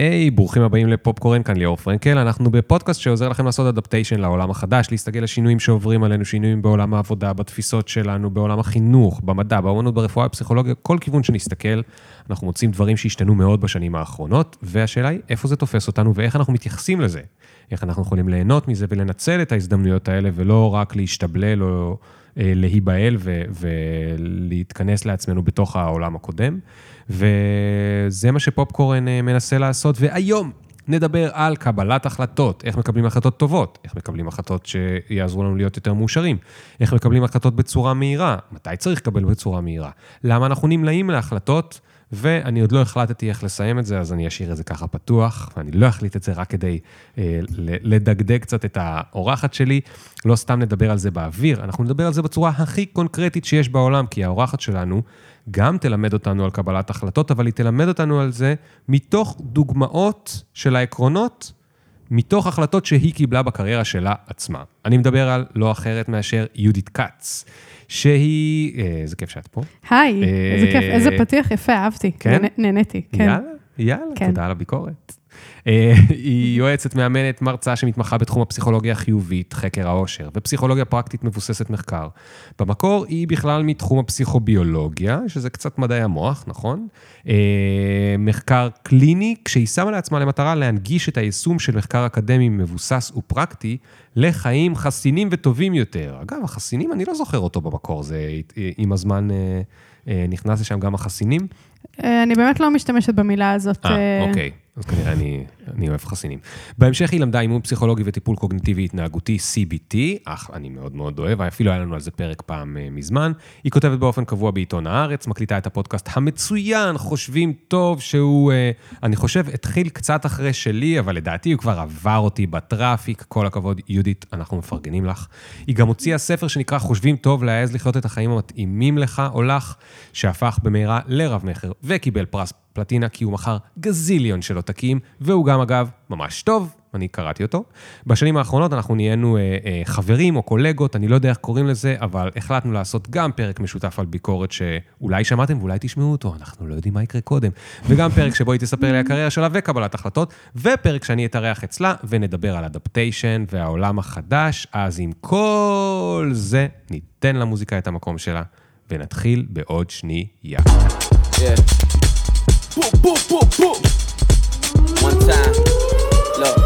היי, hey, ברוכים הבאים לפופקורן, כאן ליאור פרנקל. אנחנו בפודקאסט שעוזר לכם לעשות אדפטיישן לעולם החדש, להסתגל לשינויים שעוברים עלינו, שינויים בעולם העבודה, בתפיסות שלנו, בעולם החינוך, במדע, באמנות, ברפואה, בפסיכולוגיה, כל כיוון שנסתכל, אנחנו מוצאים דברים שהשתנו מאוד בשנים האחרונות, והשאלה היא, איפה זה תופס אותנו ואיך אנחנו מתייחסים לזה? איך אנחנו יכולים ליהנות מזה ולנצל את ההזדמנויות האלה, ולא רק להשתבלל או אה, להיבהל ולהתכנס לעצמנו בתוך העולם הקודם. וזה מה שפופקורן אה, מנסה לעשות, והיום נדבר על קבלת החלטות, איך מקבלים החלטות טובות, איך מקבלים החלטות שיעזרו לנו להיות יותר מאושרים, איך מקבלים החלטות בצורה מהירה, מתי צריך לקבל בצורה מהירה, למה אנחנו נמלאים להחלטות, ואני עוד לא החלטתי איך לסיים את זה, אז אני אשאיר את זה ככה פתוח, ואני לא אחליט את זה רק כדי אה, לדגדג קצת את האורחת שלי. לא סתם נדבר על זה באוויר, אנחנו נדבר על זה בצורה הכי קונקרטית שיש בעולם, כי האורחת שלנו גם תלמד אותנו על קבלת החלטות, אבל היא תלמד אותנו על זה מתוך דוגמאות של העקרונות, מתוך החלטות שהיא קיבלה בקריירה שלה עצמה. אני מדבר על לא אחרת מאשר יהודית כץ. שהיא, איזה כיף שאת פה. היי, איזה כיף, איזה פתיח יפה, אהבתי. כן? נהניתי, כן. יאללה, יאללה, כן. תודה על הביקורת. אה, היא יועצת, מאמנת, מרצה שמתמחה בתחום הפסיכולוגיה החיובית, חקר העושר, ופסיכולוגיה פרקטית מבוססת מחקר. במקור היא בכלל מתחום הפסיכוביולוגיה, שזה קצת מדעי המוח, נכון? אה, מחקר קליני, כשהיא שמה לעצמה למטרה להנגיש את היישום של מחקר אקדמי מבוסס ופרקטי לחיים חסינים וטובים יותר. אגב, החסינים, אני לא זוכר אותו במקור, זה עם הזמן אה, נכנס לשם גם החסינים. אני באמת לא משתמשת במילה הזאת. אה, אוקיי. אז כנראה אני, אני אוהב חסינים. בהמשך היא למדה אימון פסיכולוגי וטיפול קוגניטיבי התנהגותי, CBT, אך אני מאוד מאוד אוהב, אפילו היה לנו על זה פרק פעם uh, מזמן. היא כותבת באופן קבוע בעיתון הארץ, מקליטה את הפודקאסט המצוין, חושבים טוב, שהוא, uh, אני חושב, התחיל קצת אחרי שלי, אבל לדעתי הוא כבר עבר אותי בטראפיק, כל הכבוד, יהודית, אנחנו מפרגנים לך. היא גם הוציאה ספר שנקרא חושבים טוב, להעז לחיות את החיים המתאימים לך או לך, שהפך במהרה לרב-מכר וקיבל פרס פלטינה כי הוא מכר גזיליון של עותקים, והוא גם אגב ממש טוב, אני קראתי אותו. בשנים האחרונות אנחנו נהיינו אה, אה, חברים או קולגות, אני לא יודע איך קוראים לזה, אבל החלטנו לעשות גם פרק משותף על ביקורת שאולי שמעתם ואולי תשמעו אותו, אנחנו לא יודעים מה יקרה קודם. וגם פרק שבו היא תספר לי הקריירה שלה וקבלת החלטות, ופרק שאני אתארח אצלה ונדבר על אדפטיישן והעולם החדש. אז עם כל זה, ניתן למוזיקה את המקום שלה, ונתחיל בעוד שנייה. Yeah. One time, look.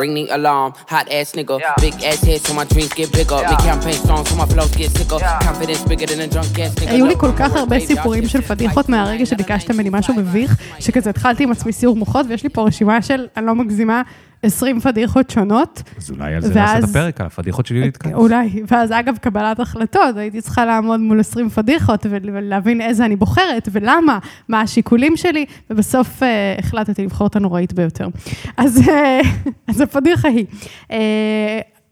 Ring the alarm, hot ass nigga. Yeah. Big ass head so my dreams get bigger. Yeah. Big campaign songs so my flows get sicker. Yeah. Confidence bigger than a drunk ass nigga. היו לי כל כך הרבה סיפורים של פדיחות מהרגע שביקשתם ממני משהו מביך, שכזה התחלתי עם עצמי סיור מוחות, ויש לי פה רשימה של, אני לא מגזימה, 20 פדיחות שונות. אז אולי על זה ואז... נעשה את הפרק, על הפדיחות של יהודית כץ. אולי, ואז אגב, קבלת החלטות, הייתי צריכה לעמוד מול 20 פדיחות ולהבין איזה אני בוחרת ולמה, מה השיקולים שלי, ובסוף אה, החלטתי לבחור את הנוראית ביותר. אז, אה, אז הפדיחה היא, אה,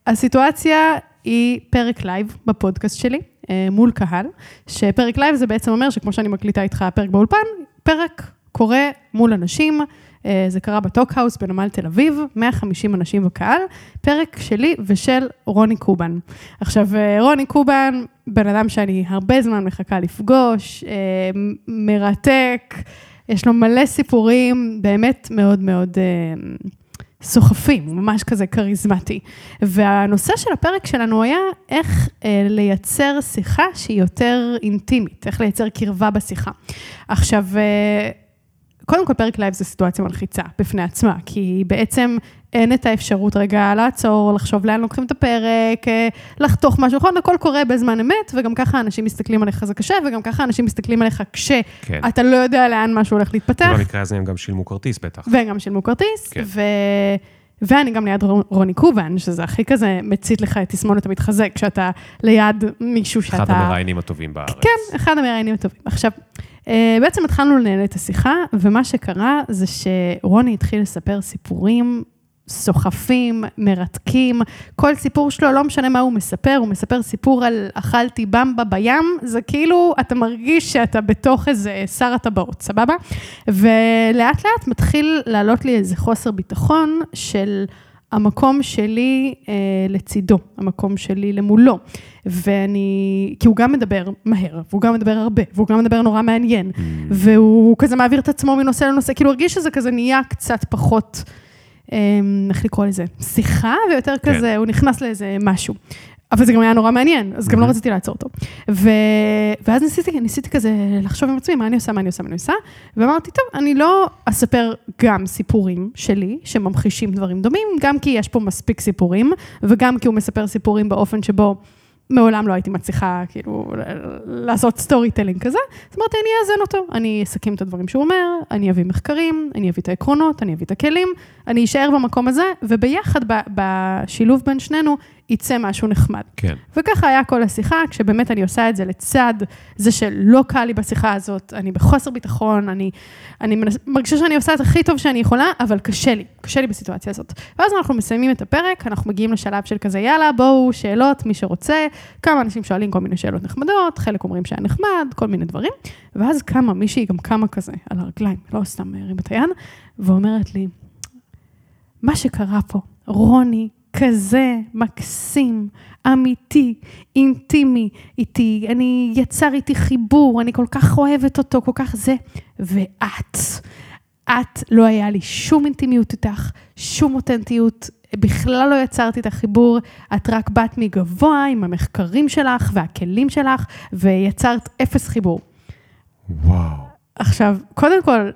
הסיטואציה היא פרק לייב בפודקאסט שלי, אה, מול קהל, שפרק לייב זה בעצם אומר שכמו שאני מקליטה איתך פרק באולפן, פרק קורה מול אנשים, אה, זה קרה בטוקהאוס בנמל תל אביב, 150 אנשים בקהל, פרק שלי ושל רוני קובן. עכשיו, אה, רוני קובן, בן אדם שאני הרבה זמן מחכה לפגוש, אה, מרתק, יש לו מלא סיפורים, באמת מאוד מאוד... סוחפים, ממש כזה כריזמטי. והנושא של הפרק שלנו היה איך אה, לייצר שיחה שהיא יותר אינטימית, איך לייצר קרבה בשיחה. עכשיו, אה, קודם כל, פרק לייב זה סיטואציה מלחיצה בפני עצמה, כי בעצם אין את האפשרות רגע לעצור, לחשוב לאן לוקחים את הפרק, אה, לחתוך משהו, נכון? הכל קורה בזמן אמת, וגם ככה אנשים מסתכלים עליך זה קשה, וגם ככה אנשים מסתכלים עליך כשאתה כן. לא יודע לאן משהו הולך להתפתח. במקרה הזה הם גם שילמו כרטיס בטח. והם גם שילמו כרטיס, כן. ו... ואני גם ליד רוני קובן, שזה הכי כזה מצית לך את תסמונת המתחזק, כשאתה ליד מישהו שאתה... אחד המראיינים הטובים בארץ. כן, אחד המראיינים הטובים. עכשיו, בעצם התחלנו לנהל את השיחה, ומה שקרה זה שרוני התחיל לספר סיפורים סוחפים, מרתקים. כל סיפור שלו, לא משנה מה הוא מספר, הוא מספר סיפור על אכלתי במבה בים, זה כאילו, אתה מרגיש שאתה בתוך איזה שר הטבעות, סבבה? ולאט לאט מתחיל לעלות לי איזה חוסר ביטחון של... המקום שלי אה, לצידו, המקום שלי למולו. ואני, כי הוא גם מדבר מהר, והוא גם מדבר הרבה, והוא גם מדבר נורא מעניין, mm. והוא כזה מעביר את עצמו מנושא לנושא, כאילו הרגיש שזה כזה נהיה קצת פחות, אה, איך לקרוא לזה, שיחה, ויותר כן. כזה, הוא נכנס לאיזה משהו. אבל זה גם היה נורא מעניין, אז גם לא רציתי לעצור אותו. ו... ואז ניסיתי, ניסיתי כזה לחשוב עם עצמי, מה אני עושה, מה אני עושה, מה אני עושה, ואמרתי, טוב, אני לא אספר גם סיפורים שלי, שממחישים דברים דומים, גם כי יש פה מספיק סיפורים, וגם כי הוא מספר סיפורים באופן שבו... מעולם לא הייתי מצליחה, כאילו, לעשות storytelling כזה. אז אמרתי, אני אאזן אותו, אני אסכם את הדברים שהוא אומר, אני אביא מחקרים, אני אביא את העקרונות, אני אביא את הכלים, אני אשאר במקום הזה, וביחד, בשילוב בין שנינו, יצא משהו נחמד. כן. וככה היה כל השיחה, כשבאמת אני עושה את זה לצד זה שלא קל לי בשיחה הזאת, אני בחוסר ביטחון, אני, אני מנס, מרגישה שאני עושה את הכי טוב שאני יכולה, אבל קשה לי, קשה לי בסיטואציה הזאת. ואז אנחנו מסיימים את הפרק, אנחנו מגיעים לשלב של כזה, יאללה, בואו, שאלות, מי שרוצה. כמה אנשים שואלים כל מיני שאלות נחמדות, חלק אומרים שהיה נחמד, כל מיני דברים. ואז קמה מישהי, גם קמה כזה, על הרגליים, לא סתם הרים את היד, ואומרת לי, מה שקרה פה, רוני כזה מקסים, אמיתי, אינטימי איתי, אני יצר איתי חיבור, אני כל כך אוהבת אותו, כל כך זה. ואת, את, לא היה לי שום אינטימיות איתך, שום אותנטיות, בכלל לא יצרתי את החיבור, את רק באת מגבוה עם המחקרים שלך והכלים שלך, ויצרת אפס חיבור. וואו. עכשיו, קודם כל,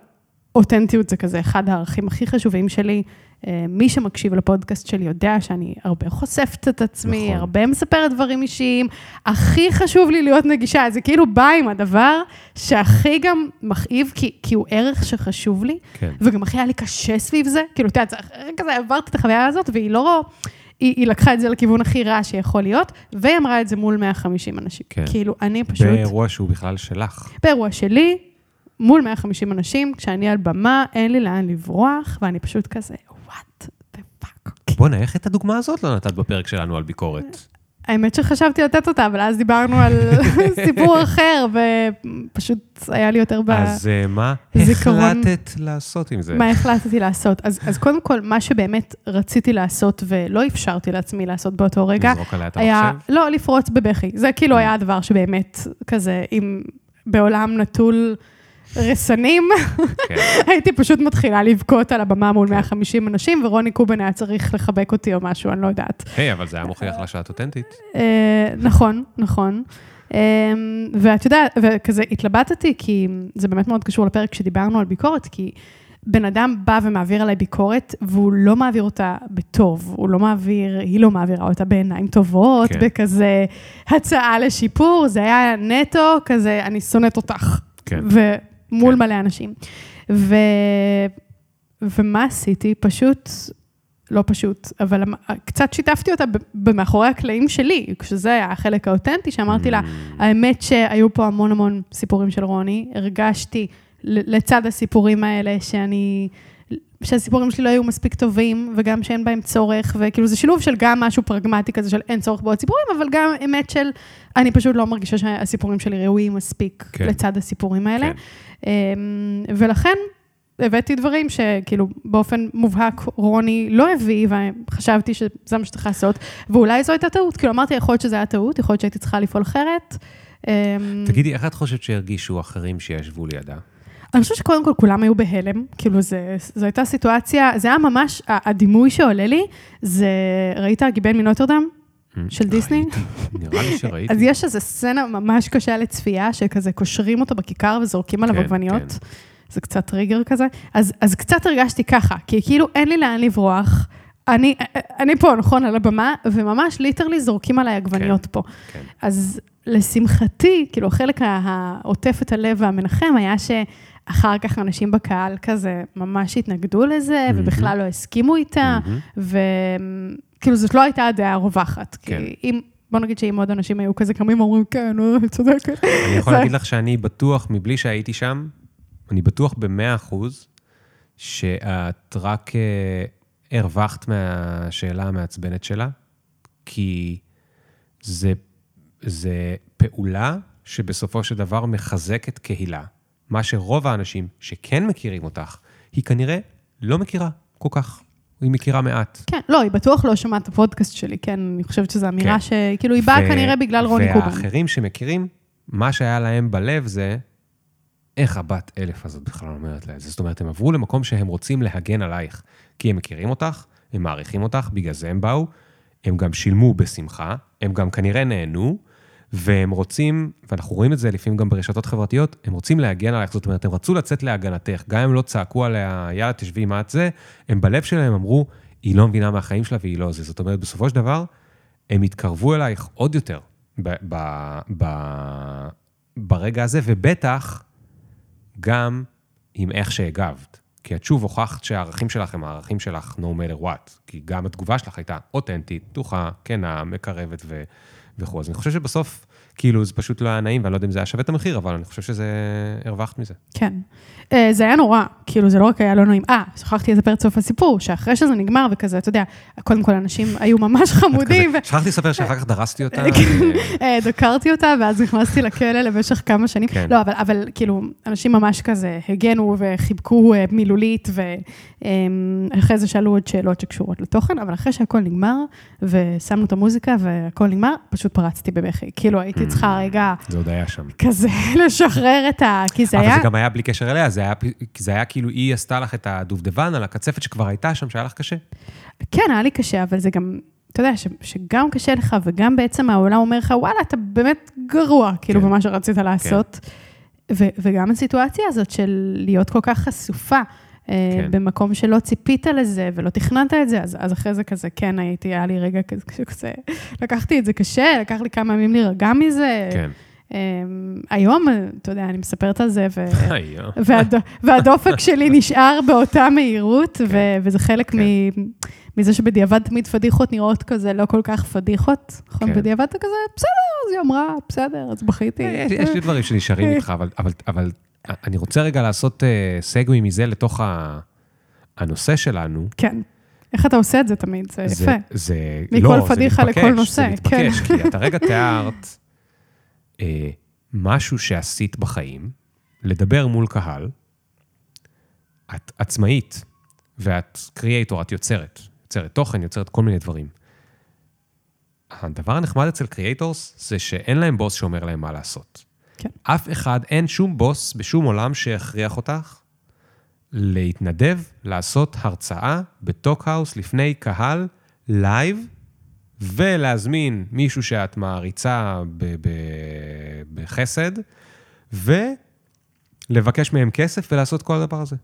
אותנטיות זה כזה אחד הערכים הכי חשובים שלי. אה, מי שמקשיב לפודקאסט שלי יודע שאני הרבה חושפת את עצמי, נכון. הרבה מספרת דברים אישיים. הכי חשוב לי להיות נגישה, זה כאילו בא עם הדבר שהכי גם מכאיב, כי, כי הוא ערך שחשוב לי, כן. וגם הכי היה לי קשה סביב זה. כאילו, אתה יודע, כזה עברתי את החוויה הזאת, והיא לא... היא, היא לקחה את זה לכיוון הכי רע שיכול להיות, והיא אמרה את זה מול 150 אנשים. כן. כאילו, אני פשוט... באירוע שהוא בכלל שלך. באירוע שלי, מול 150 אנשים, כשאני על במה, אין לי לאן לברוח, ואני פשוט כזה, what the fuck. בוא'נה, איך את הדוגמה הזאת לא נתת בפרק שלנו על ביקורת? האמת שחשבתי לתת אותה, אבל אז דיברנו על סיפור אחר, ופשוט היה לי יותר בזיכרון. אז אה, מה החלטת לעשות עם זה? מה החלטתי לעשות? אז, אז קודם כל, מה שבאמת רציתי לעשות ולא אפשרתי לעצמי לעשות באותו רגע, לזרוק עליה את היה, המחשב? לא, לפרוץ בבכי. זה כאילו היה הדבר שבאמת, כזה, אם בעולם נטול... רסנים, כן. הייתי פשוט מתחילה לבכות על הבמה מול 150 אנשים, ורוני קובן היה צריך לחבק אותי או משהו, אני לא יודעת. היי, אבל זה היה מוכיח לה שאת אותנטית. אה, נכון, נכון. אה, ואת יודעת, וכזה התלבטתי, כי זה באמת מאוד קשור לפרק שדיברנו על ביקורת, כי בן אדם בא ומעביר עליי ביקורת, והוא לא מעביר אותה בטוב, הוא לא מעביר, היא לא מעבירה אותה בעיניים טובות, כן. בכזה הצעה לשיפור, זה היה נטו כזה, אני שונאת אותך. כן. מול כן. מלא אנשים. ו... ומה עשיתי? פשוט, לא פשוט, אבל קצת שיתפתי אותה במאחורי הקלעים שלי, כשזה היה החלק האותנטי, שאמרתי לה, Mm. האמת שהיו פה המון המון סיפורים של רוני, הרגשתי לצד הסיפורים האלה שאני... שהסיפורים שלי לא היו מספיק טובים, וגם שאין בהם צורך, וכאילו זה שילוב של גם משהו פרגמטי כזה של אין צורך בעוד סיפורים, אבל גם אמת של, אני פשוט לא מרגישה שהסיפורים שלי ראויים מספיק כן. לצד הסיפורים האלה. כן. אמ, ולכן הבאתי דברים שכאילו באופן מובהק רוני לא הביא, וחשבתי שזה מה שצריך לעשות, ואולי זו הייתה טעות, כאילו אמרתי, יכול להיות שזה היה טעות, יכול להיות שהייתי צריכה לפעול אחרת. אמ, תגידי, איך את חושבת שהרגישו אחרים שישבו לידה? אני חושבת שקודם כל כולם היו בהלם, כאילו זה, זו הייתה סיטואציה, זה היה ממש, הדימוי שעולה לי, זה, ראית גיבן מנוטרדם? של דיסני? נראה לי שראיתי. אז יש איזו סצנה ממש קשה לצפייה, שכזה קושרים אותו בכיכר וזורקים עליו כן, עגבניות. כן. זה קצת טריגר כזה. אז, אז קצת הרגשתי ככה, כי כאילו אין לי לאן לברוח. אני, אני פה, נכון, על הבמה, וממש literally זורקים עליי עגבניות כן, פה. כן. אז לשמחתי, כאילו, החלק העוטף את הלב והמנחם היה שאחר כך אנשים בקהל כזה ממש התנגדו לזה, מהמם. ובכלל לא הסכימו איתה, מהמם. וכאילו, זאת לא הייתה הדעה הרווחת. כן. כי אם, בוא נגיד שאם עוד אנשים היו כזה קמים ואומרים, כן, אה, היא צודקת. אני יכול להגיד לך שאני בטוח, מבלי שהייתי שם, אני בטוח במאה אחוז, שאת רק אה, הרווחת מהשאלה המעצבנת שלה, כי זה, זה פעולה שבסופו של דבר מחזקת קהילה. מה שרוב האנשים שכן מכירים אותך, היא כנראה לא מכירה כל כך. היא מכירה מעט. כן, לא, היא בטוח לא שומעת את הפודקאסט שלי, כן, אני חושבת שזו אמירה כן. שכאילו היא באה ו- כנראה בגלל רוני קובן. והאחרים שמכירים, מה שהיה להם בלב זה, איך הבת אלף הזאת בכלל אומרת לה את זה? זאת אומרת, הם עברו למקום שהם רוצים להגן עלייך, כי הם מכירים אותך, הם מעריכים אותך, בגלל זה הם באו, הם גם שילמו בשמחה, הם גם כנראה נהנו, והם רוצים, ואנחנו רואים את זה לפעמים גם ברשתות חברתיות, הם רוצים להגן עלייך, זאת אומרת, הם רצו לצאת להגנתך, גם אם לא צעקו עליה, יאללה, תשבי, מה את זה, הם בלב שלהם אמרו, היא לא מבינה מהחיים שלה והיא לא זה. זאת אומרת, בסופו של דבר, הם התקרבו אלייך עוד יותר ב- ב- ב- ברגע הזה, ובטח גם עם איך שהגבת. כי את שוב הוכחת שהערכים שלך הם הערכים שלך no matter what. כי גם התגובה שלך הייתה אותנטית, פתוחה, כנה, מקרבת ו... וכו'. אז אני חושב שבסוף, כאילו, זה פשוט לא היה נעים, ואני לא יודע אם זה היה שווה את המחיר, אבל אני חושב שזה... הרווחת מזה. כן. אה, זה היה נורא, כאילו זה לא רק היה לא נעים. אה, שכחתי לספר את סוף הסיפור, שאחרי שזה נגמר וכזה, אתה יודע, קודם כל אנשים היו ממש חמודים, שכחתי לספר שאחר כך דרסתי אותה. אה, דקרתי אותה, ואז נכנסתי לכלא למשך כמה שנים. כן. לא, אבל, אבל כאילו, אנשים ממש כזה הגנו וחיבקו אה, מילולית, ואחרי זה שאלו עוד שאלות שקשורות לתוכן, אבל אחרי שהכל נגמר, ושמנו את המוזיקה והכל נגמר, פשוט פרצתי בבכי. כאילו, הייתי צריכה רגע זה עוד היה שם. כזה לשחרר את ה... כי זה אבל היה... זה גם היה בלי קשר אליה, זה היה, זה היה כאילו היא עשתה לך את הדובדבן על הקצפת שכבר הייתה שם, שהיה לך קשה. כן, היה לי קשה, אבל זה גם, אתה יודע, ש, שגם קשה לך, וגם בעצם העולם אומר לך, וואלה, אתה באמת גרוע, כאילו, כן. במה שרצית לעשות. ו, וגם הסיטואציה הזאת של להיות כל כך חשופה, כן. כן. במקום שלא ציפית לזה ולא תכננת את זה, אז, אז אחרי זה כזה, כן, הייתי, היה לי רגע כזה, כזה, לקחתי את זה קשה, לקח לי כמה ימים להירגע מזה. כן. אמ, היום, אתה יודע, אני מספרת על זה, ו... והד... והדופק שלי נשאר באותה מהירות, ו... וזה חלק כן. מ... מזה שבדיעבד תמיד פדיחות נראות כזה לא כל כך פדיחות, נכון? כן. בדיעבד אתה כזה, בסדר, אז היא אמרה, בסדר, אז בכיתי. יש יש לי דברים שנשארים איתך, אבל, אבל, אבל אני רוצה רגע לעשות סגווי מזה לתוך הנושא שלנו. כן. איך אתה עושה את זה תמיד? זה זה, יפה. זה, מכל לא, זה פדיחה מתבקש, לכל נושא, זה מתבקש, כן. כי את הרגע תיארת אה, משהו שעשית בחיים, לדבר מול קהל, את עצמאית, ואת creator, את יוצרת, יוצרת תוכן, יוצרת כל מיני דברים. הדבר הנחמד אצל creators זה שאין להם בוס שאומר להם מה לעשות. כן. אף אחד, אין שום בוס בשום עולם שיכריח אותך להתנדב לעשות הרצאה בטוקהאוס לפני קהל, לייב, ולהזמין מישהו שאת מעריצה ב- ב- בחסד, ולבקש מהם כסף ולעשות כל הדבר הזה.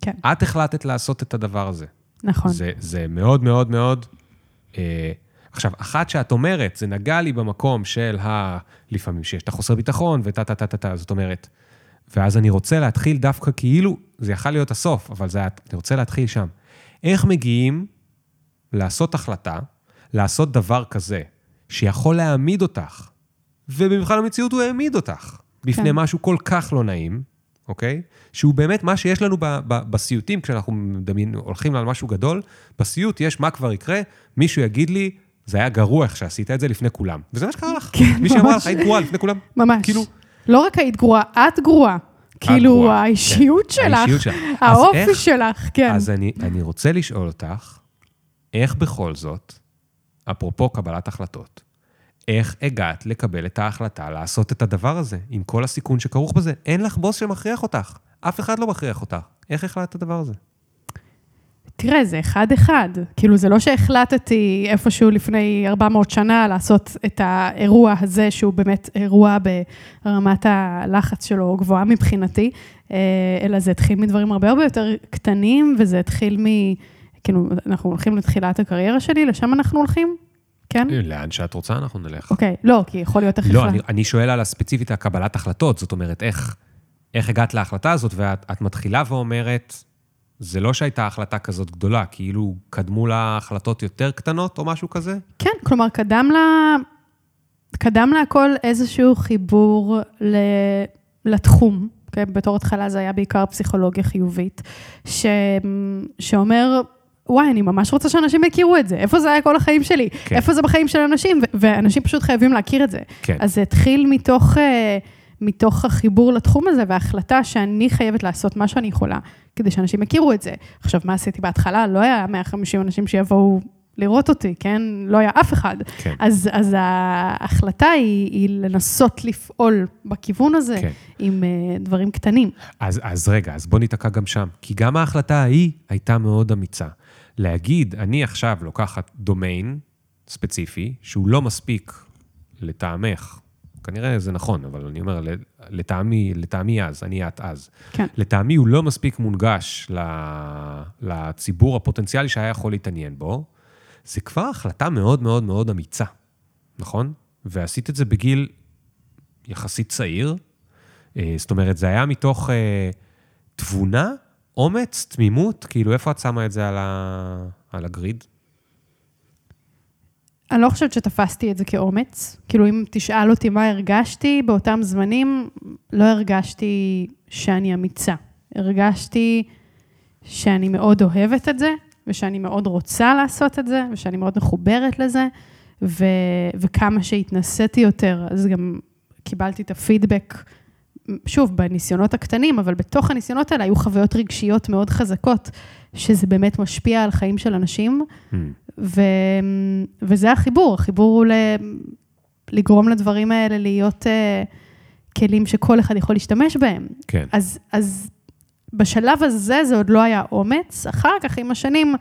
כן, את החלטת לעשות את הדבר הזה. נכון. זה, זה מאוד מאוד מאוד... אה, עכשיו, אחת שאת אומרת, זה נגע לי במקום של ה... לפעמים שיש את החוסר ביטחון וטה טה טה טה טה, זאת אומרת, ואז אני רוצה להתחיל דווקא כאילו, זה יכול להיות הסוף, אבל זה, אני רוצה להתחיל שם. איך מגיעים לעשות החלטה, לעשות דבר כזה, שיכול להעמיד אותך, ובמבחן המציאות הוא העמיד אותך, בפני כן. משהו כל כך לא נעים, אוקיי? שהוא באמת מה שיש לנו ב- ב- בסיוטים, כשאנחנו מדמיין, הולכים על משהו גדול, בסיוט יש מה כבר יקרה, מישהו יגיד לי, זה היה גרוע איך שעשית את זה לפני כולם. וזה מה שקרה לך. כן, מישהו אמר ממש. לך, היית גרועה לפני כולם. ממש. כאילו, לא רק היית גרועה, את גרועה. כאילו, גרועה, האישיות כן. שלך, האישיות שלך. האופי איך- שלך, כן. אז אני, אני רוצה לשאול אותך, איך בכל זאת, אפרופו קבלת החלטות, איך הגעת לקבל את ההחלטה לעשות את הדבר הזה, עם כל הסיכון שכרוך בזה? אין לך בוס שמכריח אותך. אף אחד לא מכריח אותך. איך החלטת את הדבר הזה? תראה, זה אחד-אחד. כאילו, זה לא שהחלטתי איפשהו לפני 400 שנה לעשות את האירוע הזה, שהוא באמת אירוע ברמת הלחץ שלו גבוהה מבחינתי, אה, אלא זה התחיל מדברים הרבה הרבה יותר קטנים, וזה התחיל מ... כאילו, אנחנו הולכים לתחילת הקריירה שלי, לשם אנחנו הולכים? כן? לאן שאת רוצה, אנחנו נלך. אוקיי, לא, כי יכול להיות איך לא. אני, אני שואל על הספציפית הקבלת החלטות, זאת אומרת, איך, איך הגעת להחלטה הזאת, ואת את מתחילה ואומרת, זה לא שהייתה החלטה כזאת גדולה, כאילו קדמו לה החלטות יותר קטנות או משהו כזה? כן, כלומר, קדם לה, קדם להכל איזשהו חיבור ל, לתחום. Okay, בתור התחלה זה היה בעיקר פסיכולוגיה חיובית, ש, שאומר, וואי, אני ממש רוצה שאנשים יכירו את זה. איפה זה היה כל החיים שלי? כן. איפה זה בחיים של אנשים? ו- ואנשים פשוט חייבים להכיר את זה. כן. אז זה התחיל מתוך, אה, מתוך החיבור לתחום הזה וההחלטה שאני חייבת לעשות מה שאני יכולה, כדי שאנשים יכירו את זה. עכשיו, מה עשיתי בהתחלה? לא היה 150 אנשים שיבואו לראות אותי, כן? לא היה אף אחד. כן. אז, אז ההחלטה היא, היא לנסות לפעול בכיוון הזה כן. עם uh, דברים קטנים. אז, אז רגע, אז בוא ניתקע גם שם. כי גם ההחלטה ההיא הייתה מאוד אמיצה. להגיד, אני עכשיו לוקחת דומיין ספציפי, שהוא לא מספיק לטעמך, כנראה זה נכון, אבל אני אומר, לטעמי, לטעמי אז, אני את אז. כן. לטעמי הוא לא מספיק מונגש לציבור הפוטנציאלי שהיה יכול להתעניין בו. זה כבר החלטה מאוד מאוד מאוד אמיצה, נכון? ועשית את זה בגיל יחסית צעיר. אה, זאת אומרת, זה היה מתוך אה, תבונה, אומץ, תמימות, כאילו, איפה את שמה את זה על, ה... על הגריד? אני לא חושבת שתפסתי את זה כאומץ. כאילו, אם תשאל אותי מה הרגשתי באותם זמנים, לא הרגשתי שאני אמיצה. הרגשתי שאני מאוד אוהבת את זה, ושאני מאוד רוצה לעשות את זה, ושאני מאוד מחוברת לזה, ו, וכמה שהתנסיתי יותר, אז גם קיבלתי את הפידבק, שוב, בניסיונות הקטנים, אבל בתוך הניסיונות האלה היו חוויות רגשיות מאוד חזקות, שזה באמת משפיע על חיים של אנשים, mm. ו, וזה החיבור, החיבור הוא ל, לגרום לדברים האלה להיות uh, כלים שכל אחד יכול להשתמש בהם. כן. אז, אז בשלב הזה זה עוד לא היה אומץ, אחר כך עם השנים,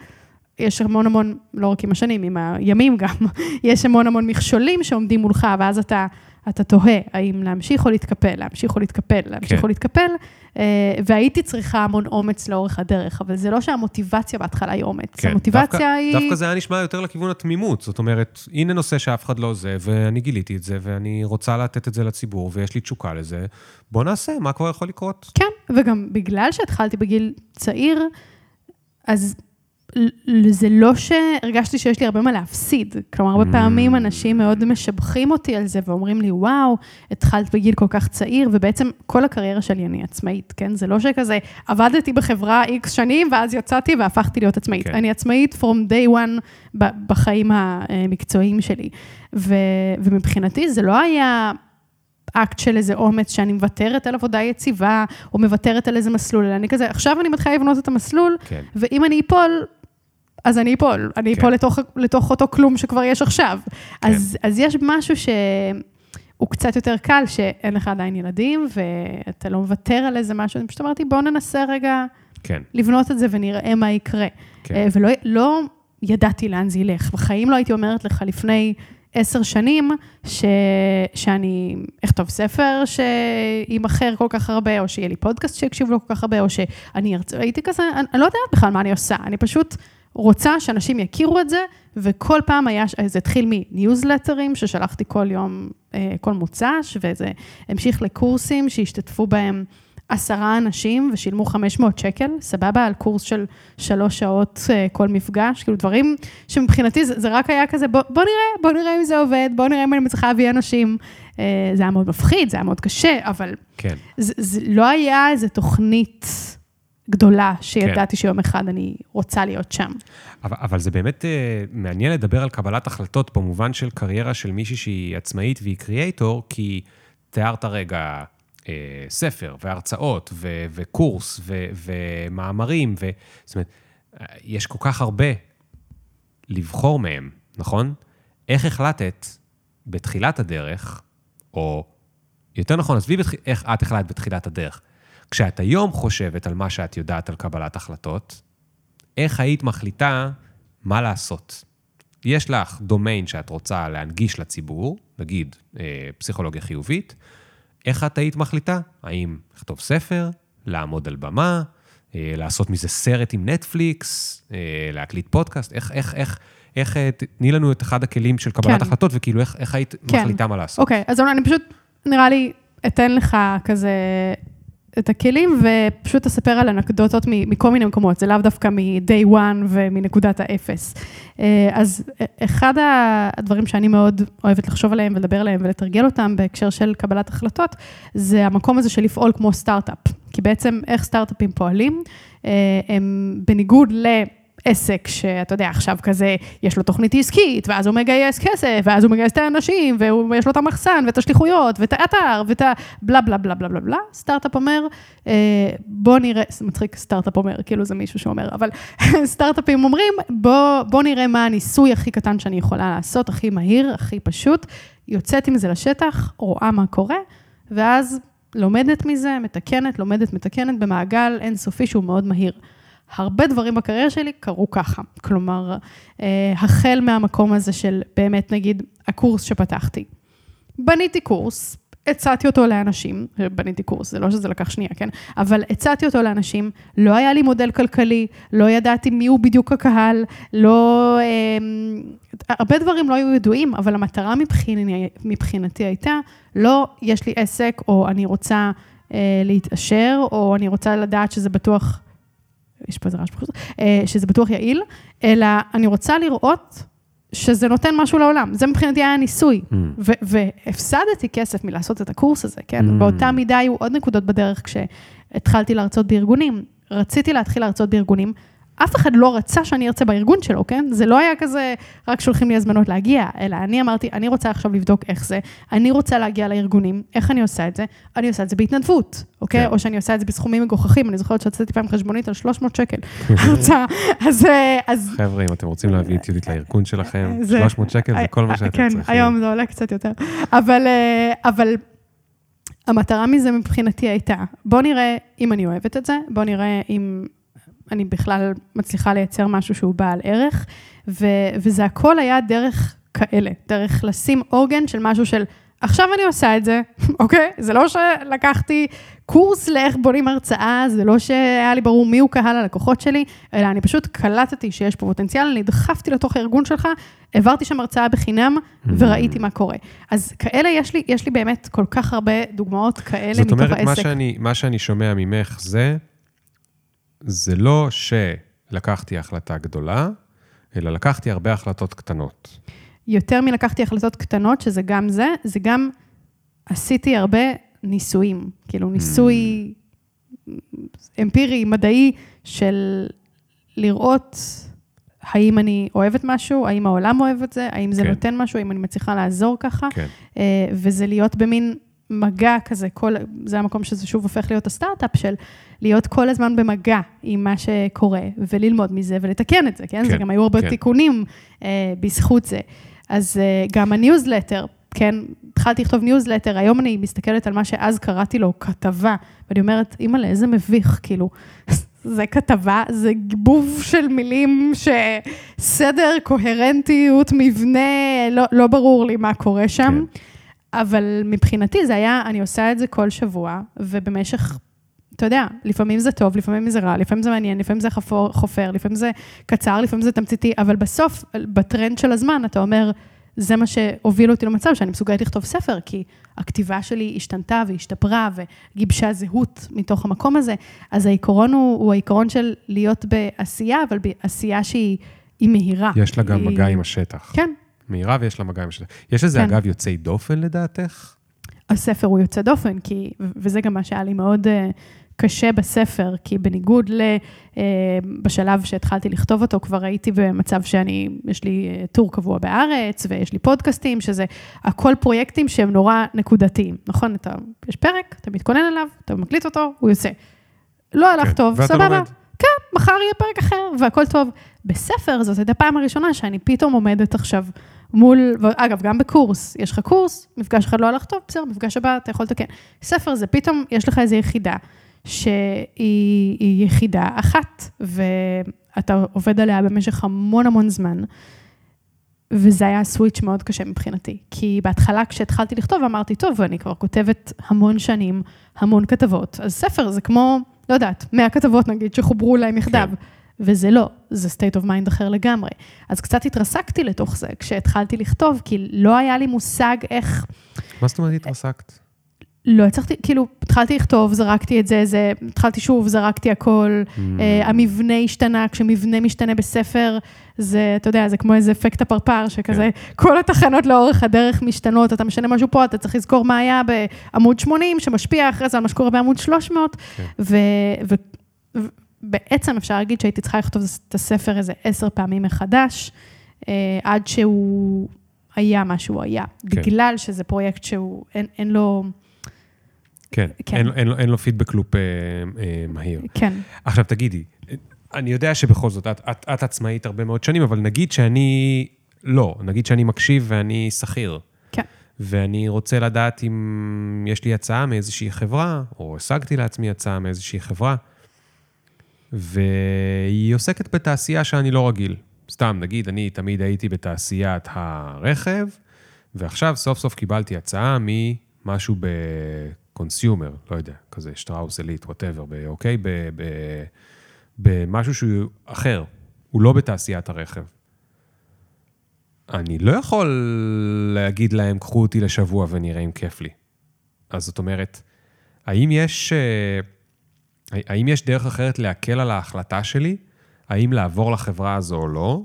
יש המון המון, לא רק עם השנים, עם הימים גם, יש המון המון מכשולים שעומדים מולך, ואז אתה, אתה תוהה האם להמשיך או להתקפל, להמשיך או להתקפל, להמשיך כן. או להתקפל, אה, והייתי צריכה המון אומץ לאורך הדרך, אבל זה לא שהמוטיבציה בהתחלה היא אומץ, כן, המוטיבציה דווקא, היא... דווקא זה היה נשמע יותר לכיוון התמימות, זאת אומרת, הנה נושא שאף אחד לא זה, ואני גיליתי את זה, ואני רוצה לתת את זה לציבור, ויש לי תשוקה לזה, בוא נעשה, מה כבר יכול לקרות? כן, וגם בגלל שהתחלתי בגיל צעיר, אז זה לא שהרגשתי שיש לי הרבה מה להפסיד. כלומר, הרבה פעמים אנשים מאוד משבחים אותי על זה ואומרים לי, וואו, התחלת בגיל כל כך צעיר, ובעצם כל הקריירה שלי אני עצמאית, כן? זה לא שכזה, עבדתי בחברה איקס שנים, ואז יצאתי והפכתי להיות עצמאית. כן. אני עצמאית from day one בחיים המקצועיים שלי. ו, ומבחינתי זה לא היה... אקט של איזה אומץ שאני מוותרת על עבודה יציבה, או מוותרת על איזה מסלול, אלא אני כזה, עכשיו אני מתחילה לבנות את המסלול, כן. ואם אני אפול, אז אני אפול, אני אפול כן. לתוך, לתוך אותו כלום שכבר יש עכשיו. כן. אז, אז יש משהו שהוא קצת יותר קל, שאין לך עדיין ילדים, ואתה לא מוותר על איזה משהו, אני פשוט אמרתי, בוא ננסה רגע כן. לבנות את זה ונראה מה יקרה. כן. אה, ולא לא ידעתי לאן זה ילך. בחיים לא הייתי אומרת לך לפני עשר שנים, ש... שאני אכתוב ספר שיימכר כל כך הרבה, או שיהיה לי פודקאסט שיקשיבו לו כל כך הרבה, או שאני ארצה, הייתי כזה, אני, אני לא יודעת בכלל מה אני עושה, אני פשוט... רוצה שאנשים יכירו את זה, וכל פעם היה, זה התחיל מניוזלטרים ששלחתי כל יום, אה, כל מוצ"ש, וזה המשיך לקורסים שהשתתפו בהם עשרה אנשים ושילמו 500 שקל, סבבה, על קורס של שלוש שעות אה, כל מפגש, כאילו דברים שמבחינתי זה, זה רק היה כזה, בוא, בוא נראה, בוא נראה אם זה עובד, בוא נראה אם אני מצליחה להביא אנשים. אה, זה היה מאוד מפחיד, זה היה מאוד קשה, אבל כן. זה, זה לא היה איזה תוכנית... גדולה, שידעתי כן. שיום אחד אני רוצה להיות שם. אבל, אבל זה באמת uh, מעניין לדבר על קבלת החלטות במובן של קריירה של מישהי שהיא עצמאית והיא קריאייטור, כי תיארת רגע uh, ספר והרצאות ו- וקורס ו- ומאמרים, ו... זאת אומרת, uh, יש כל כך הרבה לבחור מהם, נכון? איך החלטת בתחילת הדרך, או יותר נכון, עזבי בתח... איך את החלטת בתחילת הדרך, כשאת היום חושבת על מה שאת יודעת על קבלת החלטות, איך היית מחליטה מה לעשות? יש לך דומיין שאת רוצה להנגיש לציבור, נגיד אה, פסיכולוגיה חיובית, איך את היית מחליטה? האם לכתוב ספר, לעמוד על במה, אה, לעשות מזה סרט עם נטפליקס, אה, להקליט פודקאסט? איך, איך, איך, איך, אה, תני לנו את אחד הכלים של קבלת כן. החלטות, וכאילו איך, איך היית כן. מחליטה מה לעשות? אוקיי, אז אני פשוט, נראה לי, אתן לך כזה את הכלים ופשוט אספר על אנקדוטות מכל מיני מקומות, זה לאו דווקא מ-day one ומנקודת האפס. אה, אז אחד הדברים שאני מאוד אוהבת לחשוב עליהם ולדבר עליהם ולתרגל אותם בהקשר של קבלת החלטות, זה המקום הזה של לפעול כמו סטארט-אפ. כי בעצם איך סטארט-אפים פועלים, אה, הם בניגוד ל... עסק שאתה יודע, עכשיו כזה, יש לו תוכנית עסקית, ואז הוא מגייס כסף, ואז הוא מגייס את האנשים, ויש לו את המחסן, ואת השליחויות, ואת האתר, ואת ה... בלה בלה בלה בלה בלה בלה. סטארט-אפ אומר, אה, בוא נראה, זה מצחיק, סטארט-אפ אומר, כאילו זה מישהו שאומר, אבל סטארט-אפים אומרים, בוא, בוא נראה מה הניסוי הכי קטן שאני יכולה לעשות, הכי מהיר, הכי פשוט. יוצאת עם זה לשטח, רואה מה קורה, ואז לומדת מזה, מתקנת, לומדת, מתקנת, במעגל אינסופי שהוא מאוד מהיר. הרבה דברים בקריירה שלי קרו ככה. כלומר, אה, החל מהמקום הזה של באמת, נגיד, הקורס שפתחתי. בניתי קורס, הצעתי אותו לאנשים, בניתי קורס, זה לא שזה לקח שנייה, כן? אבל הצעתי אותו לאנשים, לא היה לי מודל כלכלי, לא ידעתי מי הוא בדיוק הקהל, לא... אה, הרבה דברים לא היו ידועים, אבל המטרה מבחיני, מבחינתי הייתה, לא, יש לי עסק, או אני רוצה אה, להתעשר, או אני רוצה לדעת שזה בטוח... יש פה איזה רעש בחוץ, אה, שזה בטוח יעיל, אלא אני רוצה לראות שזה נותן משהו לעולם. זה מבחינתי היה ניסוי. Mm. והפסדתי כסף מלעשות את הקורס הזה, כן? Mm. באותה מידה היו עוד נקודות בדרך כשהתחלתי להרצות בארגונים. רציתי להתחיל להרצות בארגונים, אף אחד לא רצה שאני ארצה בארגון שלו, כן? זה לא היה כזה, רק שולחים לי הזמנות להגיע, אלא אני אמרתי, אני רוצה עכשיו לבדוק איך זה, אני רוצה להגיע לארגונים, איך אני עושה את זה? אני עושה את זה בהתנדבות, אוקיי? כן. או שאני עושה את זה בסכומים מגוחכים, אני זוכרת שהוצאתי פעם חשבונית על 300 שקל. הרצאה, אז... אז... חבר'ה, אם אתם רוצים להביא את יהודית לארגון שלכם, 300 שקל זה כל מה שאתם כן, צריכים. כן, היום זה עולה קצת יותר. אבל, אה, אבל המטרה מזה מבחינתי הייתה, בוא נראה אם אני אוהבת את זה, בוא נראה אם אני בכלל מצליחה לייצר משהו שהוא בעל ערך, ו, וזה הכל היה דרך כאלה, דרך לשים עוגן של משהו של, עכשיו אני עושה את זה, אוקיי? זה לא שלקחתי קורס לאיך בונים הרצאה, זה לא שהיה לי ברור מי הוא קהל הלקוחות שלי, אלא אני פשוט קלטתי שיש פה פוטנציאל, נדחפתי לתוך הארגון שלך, העברתי שם הרצאה בחינם, וראיתי מה קורה. אז כאלה, יש לי, יש לי באמת כל כך הרבה דוגמאות כאלה מתוך העסק. זאת אומרת, מה מה שאני שומע ממך זה, זה לא שלקחתי החלטה גדולה, אלא לקחתי הרבה החלטות קטנות. יותר מלקחתי החלטות קטנות, שזה גם זה, זה גם עשיתי הרבה ניסויים. כאילו, ניסוי mm. אמפירי, מדעי, של לראות האם אני אוהבת משהו, האם העולם אוהב את זה, האם זה כן. נותן משהו, האם אני מצליחה לעזור ככה. כן. אה, וזה להיות במין מגע כזה, כל, זה המקום שזה שוב הופך להיות הסטארט-אפ של להיות כל הזמן במגע עם מה שקורה, וללמוד מזה ולתקן את זה, כן? כן זה גם היו הרבה כן. תיקונים אה, בזכות זה. אז אה, גם הניוזלטר, כן, התחלתי לכתוב ניוזלטר, היום אני מסתכלת על מה שאז קראתי לו כתבה, ואני אומרת, אימא'לה, איזה מביך, כאילו, זה כתבה, זה גיבוב של מילים שסדר, קוהרנטיות, מבנה, לא, לא ברור לי מה קורה שם. כן. אבל מבחינתי זה היה, אני עושה את זה כל שבוע, ובמשך, אתה יודע, לפעמים זה טוב, לפעמים זה רע, לפעמים זה מעניין, לפעמים זה חפור, חופר, לפעמים זה קצר, לפעמים זה תמציתי, אבל בסוף, בטרנד של הזמן, אתה אומר, זה מה שהוביל אותי למצב שאני מסוגלת לכתוב ספר, כי הכתיבה שלי השתנתה והשתפרה וגיבשה זהות מתוך המקום הזה. אז העיקרון הוא, הוא העיקרון של להיות בעשייה, אבל בעשייה שהיא מהירה. יש לה גם היא... מגע עם השטח. כן, מהירה ויש לה מגע עם השטח. יש לזה, כן. אגב, יוצאי דופן לדעתך? הספר הוא יוצא דופן, כי, וזה גם מה שהיה לי מאוד uh, קשה בספר, כי בניגוד ל... Uh, בשלב שהתחלתי לכתוב אותו, כבר הייתי במצב שאני, יש לי uh, טור קבוע בארץ, ויש לי פודקאסטים, שזה הכל פרויקטים שהם נורא נקודתיים, נכון? אתה, יש פרק, אתה מתכונן אליו, אתה מקליט אותו, הוא יוצא. לא הלך כן. טוב, סבבה. לומד. כן, מחר יהיה פרק אחר, והכל טוב. בספר זאת הייתה הפעם הראשונה שאני פתאום עומדת עכשיו מול, אגב, גם בקורס, יש לך קורס, מפגש אחד לא הלך טוב, בסדר, מפגש הבא אתה יכול לתקן. ספר זה פתאום, יש לך איזו יחידה שהיא יחידה אחת, ואתה עובד עליה במשך המון המון זמן. וזה היה סוויץ' מאוד קשה מבחינתי. כי בהתחלה כשהתחלתי לכתוב אמרתי, טוב, אני כבר כותבת המון שנים, המון כתבות, אז ספר זה כמו, לא יודעת, 100 כתבות נגיד שחוברו להם יחדיו. כן. וזה לא, זה state of mind אחר לגמרי. אז קצת התרסקתי לתוך זה כשהתחלתי לכתוב, כי לא היה לי מושג איך... מה זאת אומרת התרסקת? לא הצלחתי, כאילו, התחלתי לכתוב, זרקתי את זה, זה, התחלתי שוב, זרקתי הכל, mm. uh, המבנה השתנה, כשמבנה משתנה בספר, זה, אתה יודע, זה כמו איזה אפקט הפרפר, שכזה, כן. כל התחנות לאורך הדרך משתנות, אתה משנה משהו פה, אתה צריך לזכור מה היה בעמוד 80, שמשפיע אחרי זה על מה שקורה בעמוד 300, כן. ו... ו בעצם אפשר להגיד שהייתי צריכה לכתוב את הספר איזה עשר פעמים מחדש, אה, עד שהוא היה מה שהוא היה. כן. בגלל שזה פרויקט שהוא, אין, אין לו... כן, כן. אין, אין, אין לו פידבק לופ אה, אה, מהיר. כן, עכשיו תגידי, אני יודע שבכל זאת, את, את, את עצמאית הרבה מאוד שנים, אבל נגיד שאני לא, נגיד שאני מקשיב ואני שכיר. כן. ואני רוצה לדעת אם יש לי הצעה מאיזושהי חברה, או השגתי לעצמי הצעה מאיזושהי חברה, והיא עוסקת בתעשייה שאני לא רגיל. סתם, נגיד, אני תמיד הייתי בתעשיית הרכב, ועכשיו סוף סוף קיבלתי הצעה ממשהו ב consumer, לא יודע, כזה שטראוס אליט, whatever, אוקיי? במשהו שהוא אחר, הוא לא בתעשיית הרכב. אני לא יכול להגיד להם, קחו אותי לשבוע ונראה אם כיף לי. אז זאת אומרת, האם יש, אה, האם יש דרך אחרת להקל על ההחלטה שלי, האם לעבור לחברה הזו או לא,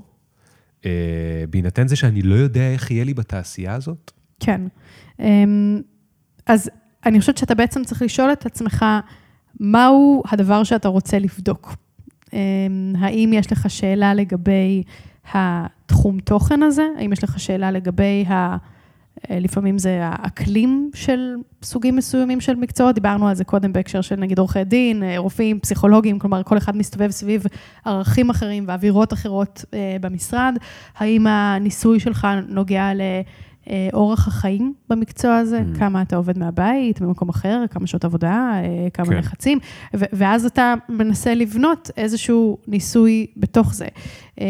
אה, בהינתן זה שאני לא יודע איך יהיה לי בתעשייה הזאת? כן. אמ, אז אני חושבת שאתה בעצם צריך לשאול את עצמך, מהו הדבר שאתה רוצה לבדוק? אמ, האם יש לך שאלה לגבי התחום תוכן הזה? האם יש לך שאלה לגבי ה... אה, לפעמים זה האקלים של סוגים מסוימים של מקצועות, דיברנו על זה קודם בהקשר של נגיד עורכי דין, אה, רופאים, פסיכולוגים, כלומר כל אחד מסתובב סביב ערכים אחרים ואווירות אחרות אה, במשרד. האם הניסוי שלך נוגע לאורח החיים במקצוע הזה? Mm. כמה אתה עובד מהבית, במקום אחר, כמה שעות עבודה, אה, כמה כן. לחצים, ו- ואז אתה מנסה לבנות איזשהו ניסוי בתוך זה. אה,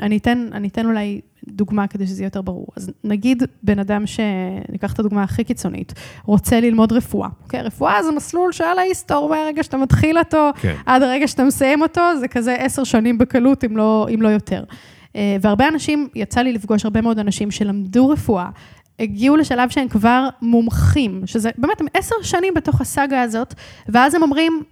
אני אתן, אני אתן אולי דוגמה כדי שזה יהיה יותר ברור. אז נגיד בן אדם שניקח את הדוגמה הכי קיצונית, רוצה ללמוד רפואה. אוקיי, רפואה זה מסלול שעל ההיסטור מהרגע שאתה מתחיל אותו, כן. עד הרגע שאתה מסיים אותו, זה כזה עשר שנים בקלות, אם לא, אם לא יותר. אה, והרבה אנשים, יצא לי לפגוש הרבה מאוד אנשים שלמדו רפואה, הגיעו לשלב שהם כבר מומחים, שזה באמת, הם עשר שנים בתוך הסאגה הזאת, ואז הם אומרים,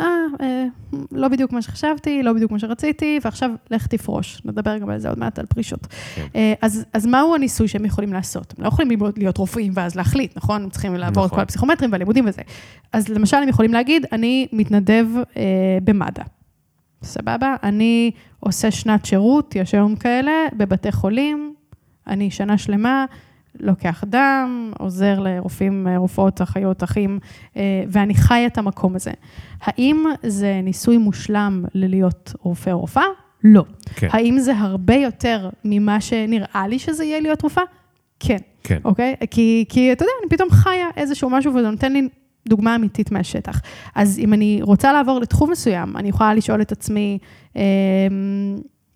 אה, אה, לא בדיוק מה שחשבתי, לא בדיוק מה שרציתי, ועכשיו לך תפרוש. נדבר גם על זה עוד מעט, על פרישות. כן. אה, אז, אז מהו הניסוי שהם יכולים לעשות? הם לא יכולים להיות רופאים ואז להחליט, נכון? הם צריכים לעבור את נכון. כל הפסיכומטרים והלימודים וזה. אז למשל, הם יכולים להגיד, אני מתנדב אה, במד"א. סבבה? אני עושה שנת שירות, יש היום כאלה, בבתי חולים, אני שנה שלמה, לוקח דם, עוזר לרופאים, רופאות, אחיות, אחים, אה, ואני חי את המקום הזה. האם זה ניסוי מושלם ללהיות רופא או רופאה? לא. כן. האם זה הרבה יותר ממה שנראה לי שזה יהיה להיות רופאה? כן. כן. אוקיי? כי, כי אתה יודע, אני פתאום חיה איזשהו משהו וזה נותן לי דוגמה אמיתית מהשטח. אז אם אני רוצה לעבור לתחום מסוים, אני יכולה לשאול את עצמי, אה,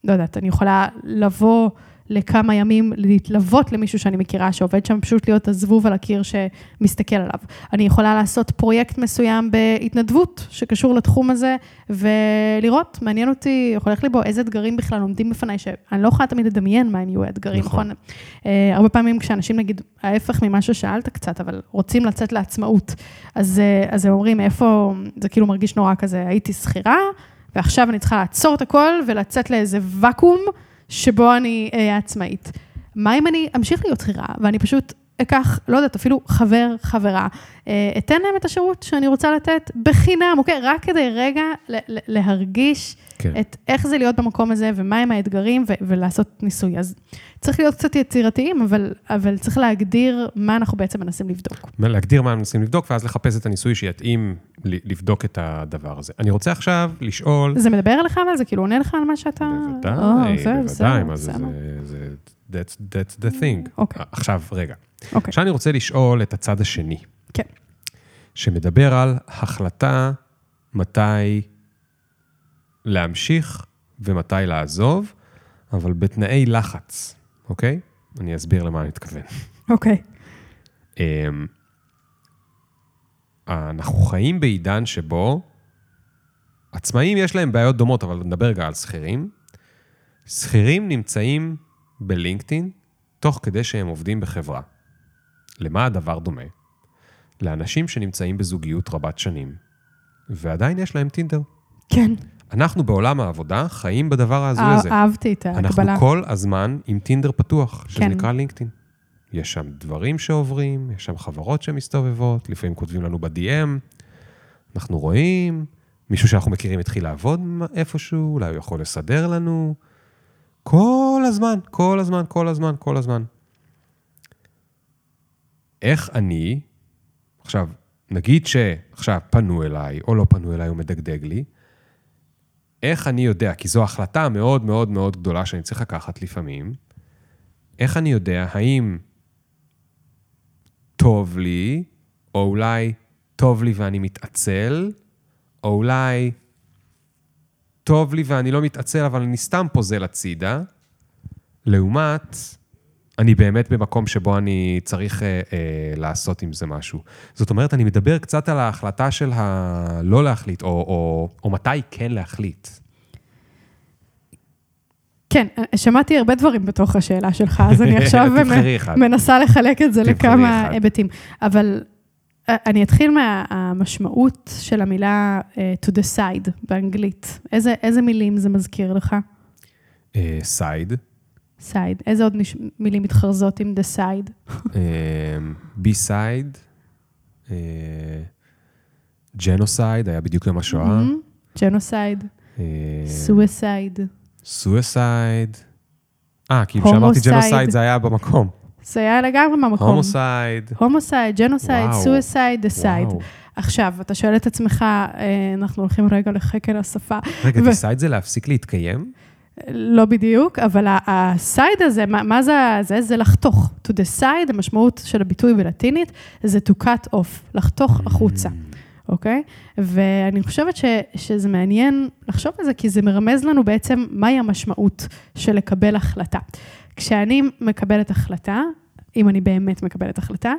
לא יודעת, אני יכולה לבוא לכמה ימים, להתלוות למישהו שאני מכירה, שעובד שם, פשוט להיות הזבוב על הקיר שמסתכל עליו. אני יכולה לעשות פרויקט מסוים בהתנדבות שקשור לתחום הזה, ולראות, מעניין אותי, הולך לי בו, איזה אתגרים בכלל עומדים בפניי, שאני לא יכולה תמיד לדמיין מה הם יהיו האתגרים, נכון. נכון? אה, הרבה פעמים כשאנשים, נגיד, ההפך ממה ששאלת קצת, אבל רוצים לצאת לעצמאות, אז, אה, אז הם אומרים, איפה, זה כאילו מרגיש נורא כזה, הייתי שכירה, ועכשיו אני צריכה לעצור את הכל ולצאת לאיזה ואקום שבו אני אהיה עצמאית. מה אם אני אמשיך להיות שכירה, ואני פשוט אקח, לא יודעת, אפילו חבר, חברה, אה, אתן להם את השירות שאני רוצה לתת בחינם, אוקיי? רק כדי רגע להרגיש כן. את איך זה להיות במקום הזה, ומהם האתגרים, ו- ולעשות ניסוי. אז צריך להיות קצת יצירתיים, אבל, אבל צריך להגדיר מה אנחנו בעצם מנסים לבדוק. להגדיר מה הם מנסים לבדוק, ואז לחפש את הניסוי שיתאים לבדוק את הדבר הזה. אני רוצה עכשיו לשאול... זה מדבר אליך, אבל זה כאילו עונה לך על מה שאתה... בוודאי, זה, בוודאי, מה זה. זה, that's, that's the thing. אוקיי. עכשיו, רגע. אוקיי, עכשיו אני רוצה לשאול את הצד השני, כן. שמדבר על החלטה מתי להמשיך ומתי לעזוב, אבל בתנאי לחץ, אוקיי? אני אסביר למה אני מתכוון. אוקיי. אמ, אנחנו חיים בעידן שבו עצמאים יש להם בעיות דומות, אבל נדבר רגע על שכירים. שכירים נמצאים בלינקדאין תוך כדי שהם עובדים בחברה. למה הדבר דומה? לאנשים שנמצאים בזוגיות רבת שנים, ועדיין יש להם טינדר. כן. אנחנו בעולם העבודה חיים בדבר ההזוי הזה. אה- אהבתי את ההקבלה. אנחנו כל הזמן עם טינדר פתוח, שזה כן. נקרא לינקדאין. יש שם דברים שעוברים, יש שם חברות שמסתובבות, לפעמים כותבים לנו ב-DM, אנחנו רואים, מישהו שאנחנו מכירים התחיל לעבוד איפשהו, אולי הוא יכול לסדר לנו. כל הזמן, כל הזמן, כל הזמן, כל הזמן. איך אני, עכשיו, נגיד שעכשיו פנו אליי, או לא פנו אליי, או מדגדג לי, איך אני יודע, כי זו החלטה מאוד מאוד מאוד גדולה שאני צריך לקחת לפעמים, איך אני יודע האם טוב לי, או אולי טוב לי ואני מתעצל, או אולי טוב לי ואני לא מתעצל, אבל אני סתם פוזל הצידה, לעומת, אני באמת במקום שבו אני צריך אה, אה, לעשות עם זה משהו. זאת אומרת, אני מדבר קצת על ההחלטה של הלא להחליט, או, או, או מתי כן להחליט. כן, שמעתי הרבה דברים בתוך השאלה שלך, אז אני עכשיו. מנסה לחלק את זה לכמה אחד. היבטים. אבל אה, אני אתחיל מהמשמעות של המילה אה, to decide באנגלית. איזה, איזה מילים זה מזכיר לך? side, side. איזה עוד מילים מתחרזות עם decide? beside, genocide, היה בדיוק יום השואה, genocide, suicide. suicide. אה, כאילו כשאמרתי. genocide זה היה במקום. זה היה לגמרי מהמקום. homicide. Homicide, genocide. Suicide, decide. וואו. עכשיו, אתה שואל את עצמך, אה, אנחנו הולכים רגע לחקר השפה. רגע, ו- decide זה להפסיק להתקיים? לא בדיוק, אבל ה cide הזה, מה, מה זה, זה? זה לחתוך. To decide, המשמעות של הביטוי בלטינית, זה to cut off, לחתוך החוצה, אוקיי? ואני חושבת ש, שזה מעניין לחשוב על זה, כי זה מרמז לנו בעצם מהי המשמעות של לקבל החלטה. כשאני מקבלת החלטה, אם אני באמת מקבלת החלטה,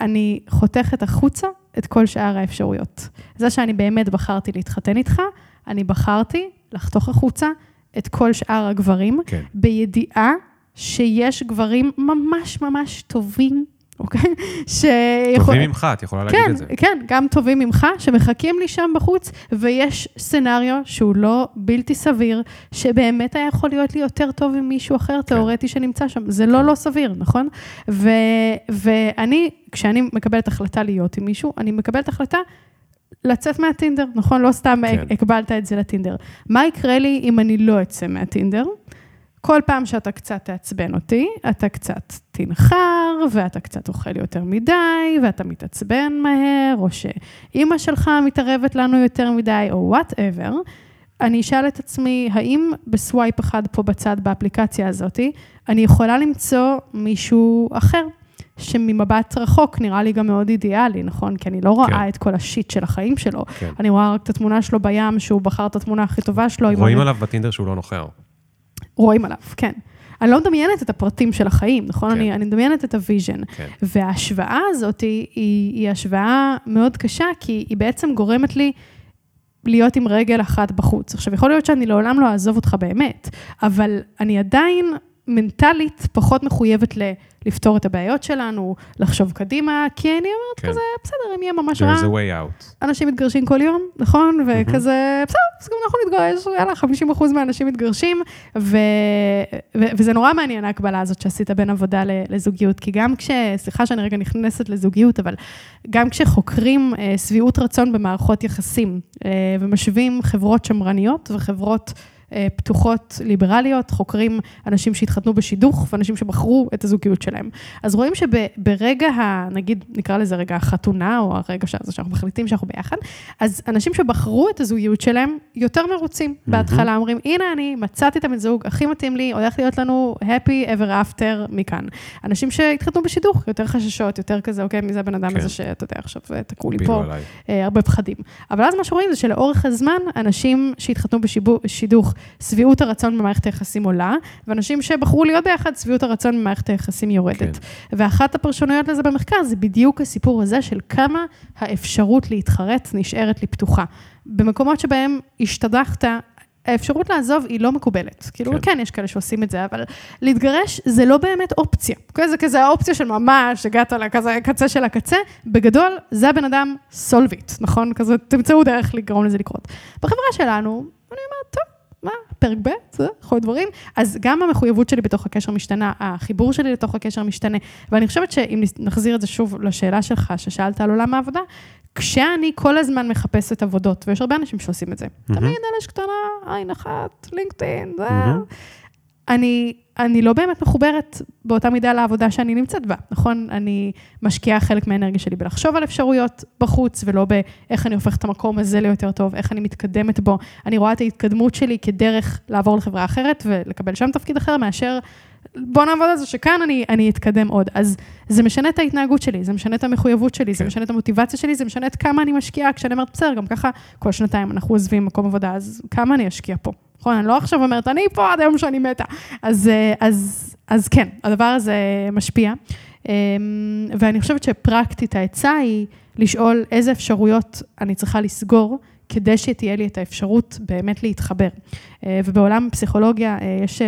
אני חותכת החוצה את כל שאר האפשרויות. זה שאני באמת בחרתי להתחתן איתך, אני בחרתי לחתוך החוצה את כל שאר הגברים, כן. בידיעה שיש גברים ממש ממש טובים, אוקיי? שיכול... טובים ממך, את יכולה להגיד כן, את זה. כן, גם טובים ממך, שמחכים לי שם בחוץ, ויש סצנריו שהוא לא בלתי סביר, שבאמת היה יכול להיות לי יותר טוב עם מישהו אחר תיאורטי שנמצא שם. זה לא לא סביר, נכון? ו, ואני, כשאני מקבלת החלטה להיות עם מישהו, אני מקבלת החלטה לצאת מהטינדר, נכון? לא סתם כן. הקבלת את זה לטינדר. מה יקרה לי אם אני לא אצא מהטינדר? כל פעם שאתה קצת תעצבן אותי, אתה קצת תנחר, ואתה קצת אוכל יותר מדי, ואתה מתעצבן מהר, או שאימא שלך מתערבת לנו יותר מדי, או whatever, אני אשאל את עצמי, האם ב swipe אחד פה בצד באפליקציה הזאתי, אני יכולה למצוא מישהו אחר, שממבט רחוק נראה לי גם מאוד אידיאלי, נכון? כי אני לא רואה כן. את כל ה shit של החיים שלו. כן. אני רואה רק את התמונה שלו בים, שהוא בחר את התמונה הכי טובה שלו. רואים המ- עליו בטינדר שהוא לא נוחר. רואים עליו, כן. אני לא מדמיינת את הפרטים של החיים, נכון? כן. אני, אני מדמיינת את ה vision. כן. וההשוואה הזאת היא, היא השוואה מאוד קשה, כי היא בעצם גורמת לי להיות עם רגל אחת בחוץ. עכשיו, יכול להיות שאני לעולם לא אעזוב אותך באמת, אבל אני עדיין מנטלית פחות מחויבת ל, לפתור את הבעיות שלנו, לחשוב קדימה, כי אני אומרת כן. כזה, בסדר, אם יהיה ממש רע, There's a way out. אנשים מתגרשים כל יום, נכון? וכזה, בסדר, אז גם אנחנו נתגרש, יאללה, 50 אחוז מהאנשים מתגרשים, ו... ו... וזה נורא מעניין ההקבלה הזאת שעשית בין עבודה לזוגיות, כי גם כש... סליחה שאני רגע נכנסת לזוגיות, אבל גם כשחוקרים אה, שביעות רצון במערכות יחסים, אה, ומשווים חברות שמרניות וחברות... אה, פתוחות, ליברליות, חוקרים אנשים שהתחתנו בשידוך ואנשים שבחרו את הזוגיות שלהם. אז רואים שברגע, ה, נגיד, נקרא לזה רגע החתונה, או הרגע הזה שאנחנו מחליטים שאנחנו ביחד, אז אנשים שבחרו את הזוגיות שלהם יותר מרוצים. בהתחלה אומרים, הנה אני מצאתי את הבן זוג הכי מתאים לי, הולך להיות לנו happy ever after מכאן. אנשים שהתחתנו בשידוך, יותר חששות, יותר כזה, אוקיי, מי זה הבן אדם כן. הזה שאתה יודע, עכשיו תקעו לי פה. עליי. אה, הרבה פחדים. אבל אז מה שרואים זה שלאורך הזמן, אנשים שהתחתנו בשידוך, שביעות הרצון במערכת היחסים עולה, ואנשים שבחרו להיות ביחד, שביעות הרצון במערכת היחסים יורדת. כן. ואחת הפרשנויות לזה במחקר זה בדיוק הסיפור הזה של כמה האפשרות להתחרט נשארת לי פתוחה. במקומות שבהם השתדכת, האפשרות לעזוב היא לא מקובלת. כאילו, כן. כן. כן, יש כאלה שעושים את זה, אבל להתגרש זה לא באמת אופציה. אוקיי? זה כזה האופציה של ממש, הגעת לכזה הקצה של הקצה. בגדול, זה הבן אדם סולביט, נכון? כזה, תמצאו דרך לגרום לזה לקרות. בחברה שלנו, אני אומרת, מה, פרק ב', זה יכול להיות דברים. אז גם המחויבות שלי בתוך הקשר משתנה, החיבור שלי לתוך הקשר משתנה. ואני חושבת שאם נחזיר את זה שוב לשאלה שלך, ששאלת על עולם העבודה, כשאני כל הזמן מחפשת עבודות, ויש הרבה אנשים שעושים את זה, מהמם. תמיד על אש קטנה, עין אחת, לינקדאין, זה... מהמם. אני, אני לא באמת מחוברת באותה מידה לעבודה שאני נמצאת בה, נכון? אני משקיעה חלק מהאנרגיה שלי בלחשוב על אפשרויות בחוץ, ולא באיך אני הופכת את המקום הזה ליותר טוב, איך אני מתקדמת בו. אני רואה את ההתקדמות שלי כדרך לעבור לחברה אחרת ולקבל שם תפקיד אחר, מאשר בוא נעבוד על זה שכאן אני, אני אתקדם עוד. אז זה משנה את ההתנהגות שלי, זה משנה את המחויבות שלי, זה כן. משנה את המוטיבציה שלי, זה משנה את כמה אני משקיעה, כשאני אומרת, בסדר, גם ככה כל שנתיים אנחנו עוזבים מקום עבודה, אז כמה אני אשקיע פה? נכון, אני לא עכשיו אומרת, אני פה עד היום שאני מתה. אז, אה, אז, אז כן, הדבר הזה משפיע. אמ, ואני חושבת שפרקטית העצה היא לשאול איזה אפשרויות אני צריכה לסגור, כדי שתהיה לי את האפשרות באמת להתחבר. אה, ובעולם הפסיכולוגיה אה, יש אה,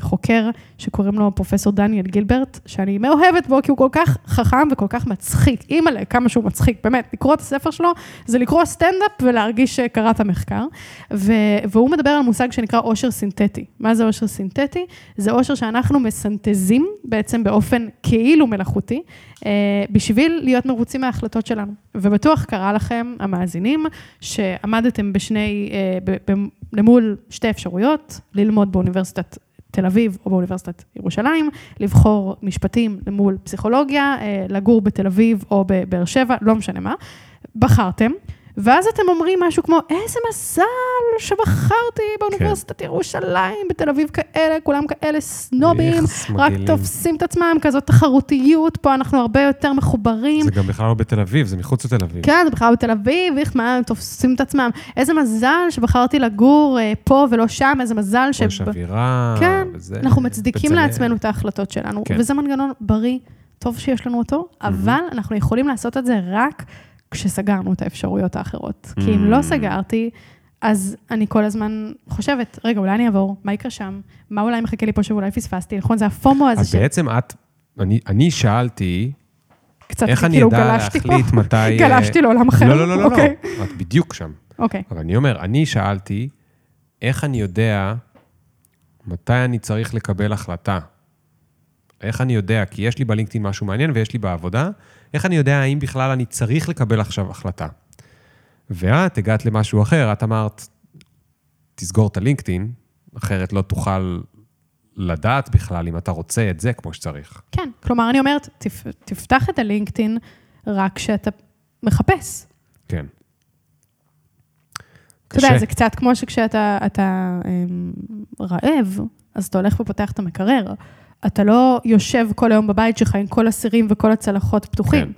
חוקר שקוראים לו פרופסור דניאל גילברט, שאני מאוהבת בו כי הוא כל כך חכם וכל כך מצחיק. אימא'לה, כמה שהוא מצחיק, באמת, לקרוא את הספר שלו זה לקרוא סטנדאפ ולהרגיש שקראת מחקר. והוא מדבר על מושג שנקרא עושר סינתטי. מה זה עושר סינתטי? זה עושר שאנחנו מסנטזים בעצם באופן כאילו מלאכותי, בשביל להיות מרוצים מההחלטות שלנו. ובטוח קרה לכם, המאזינים, שעמדתם בשני, למול שתי אפשרויות, ללמוד באוניברסיטת תל אביב או באוניברסיטת ירושלים, לבחור משפטים למול פסיכולוגיה, אה, לגור בתל אביב או בבאר שבע, לא משנה מה. בחרתם, ואז אתם אומרים משהו כמו, איזה מזל שבחרתי באוניברסיטת ירושלים, בתל אביב כאלה, כולם כאלה סנובים, רק מגעילים. תופסים את עצמם, כזאת תחרותיות, פה אנחנו הרבה יותר מחוברים. זה גם בכלל לא בתל אביב, זה מחוץ לתל אביב. כן, זה בכלל בתל אביב, איך מה, תופסים את עצמם. איזה מזל שבחרתי לגור אה, פה ולא שם, איזה מזל פה יש אווירה, כן, וזה... אנחנו מצדיקים בצלאל. לעצמנו את ההחלטות שלנו, כן. וזה מנגנון בריא, טוב שיש לנו אותו, אבל אנחנו יכולים לעשות את זה רק כשסגרנו את האפשרויות האחרות. כי אם לא Mm. סגרתי, אז אני כל הזמן חושבת, רגע, אולי אני אעבור, מה יקרה שם? מה אולי מחכה לי פה שאולי פספסתי? נכון, זה הפומו הזה אז בעצם את, אני, אני שאלתי, שקצת איך אני כאילו אדע גלשתי פה. להחליט מתי... אה, גלשתי לעולם אחר. לא, לא, לא, לא, אוקיי. לא, את בדיוק שם. אוקיי. אבל אני אומר, אני שאלתי, איך אני יודע מתי אני צריך לקבל החלטה? איך אני יודע? כי יש לי בלינקדאין משהו מעניין ויש לי בעבודה, איך אני יודע האם בכלל אני צריך לקבל עכשיו החלטה? ואת הגעת למשהו אחר, את אמרת, תסגור את הלינקדאין, אחרת לא תוכל לדעת בכלל אם אתה רוצה את זה כמו שצריך. כן, כלומר, אני אומרת, תפ, תפתח את הלינקדאין רק כשאתה מחפש. כן. אתה יודע. זה קצת כמו שכשאתה אתה, אמ, רעב, אז אתה הולך ופותח את המקרר. אתה לא יושב כל היום בבית שלך עם כל הסירים וכל הצלחות פתוחים. כן.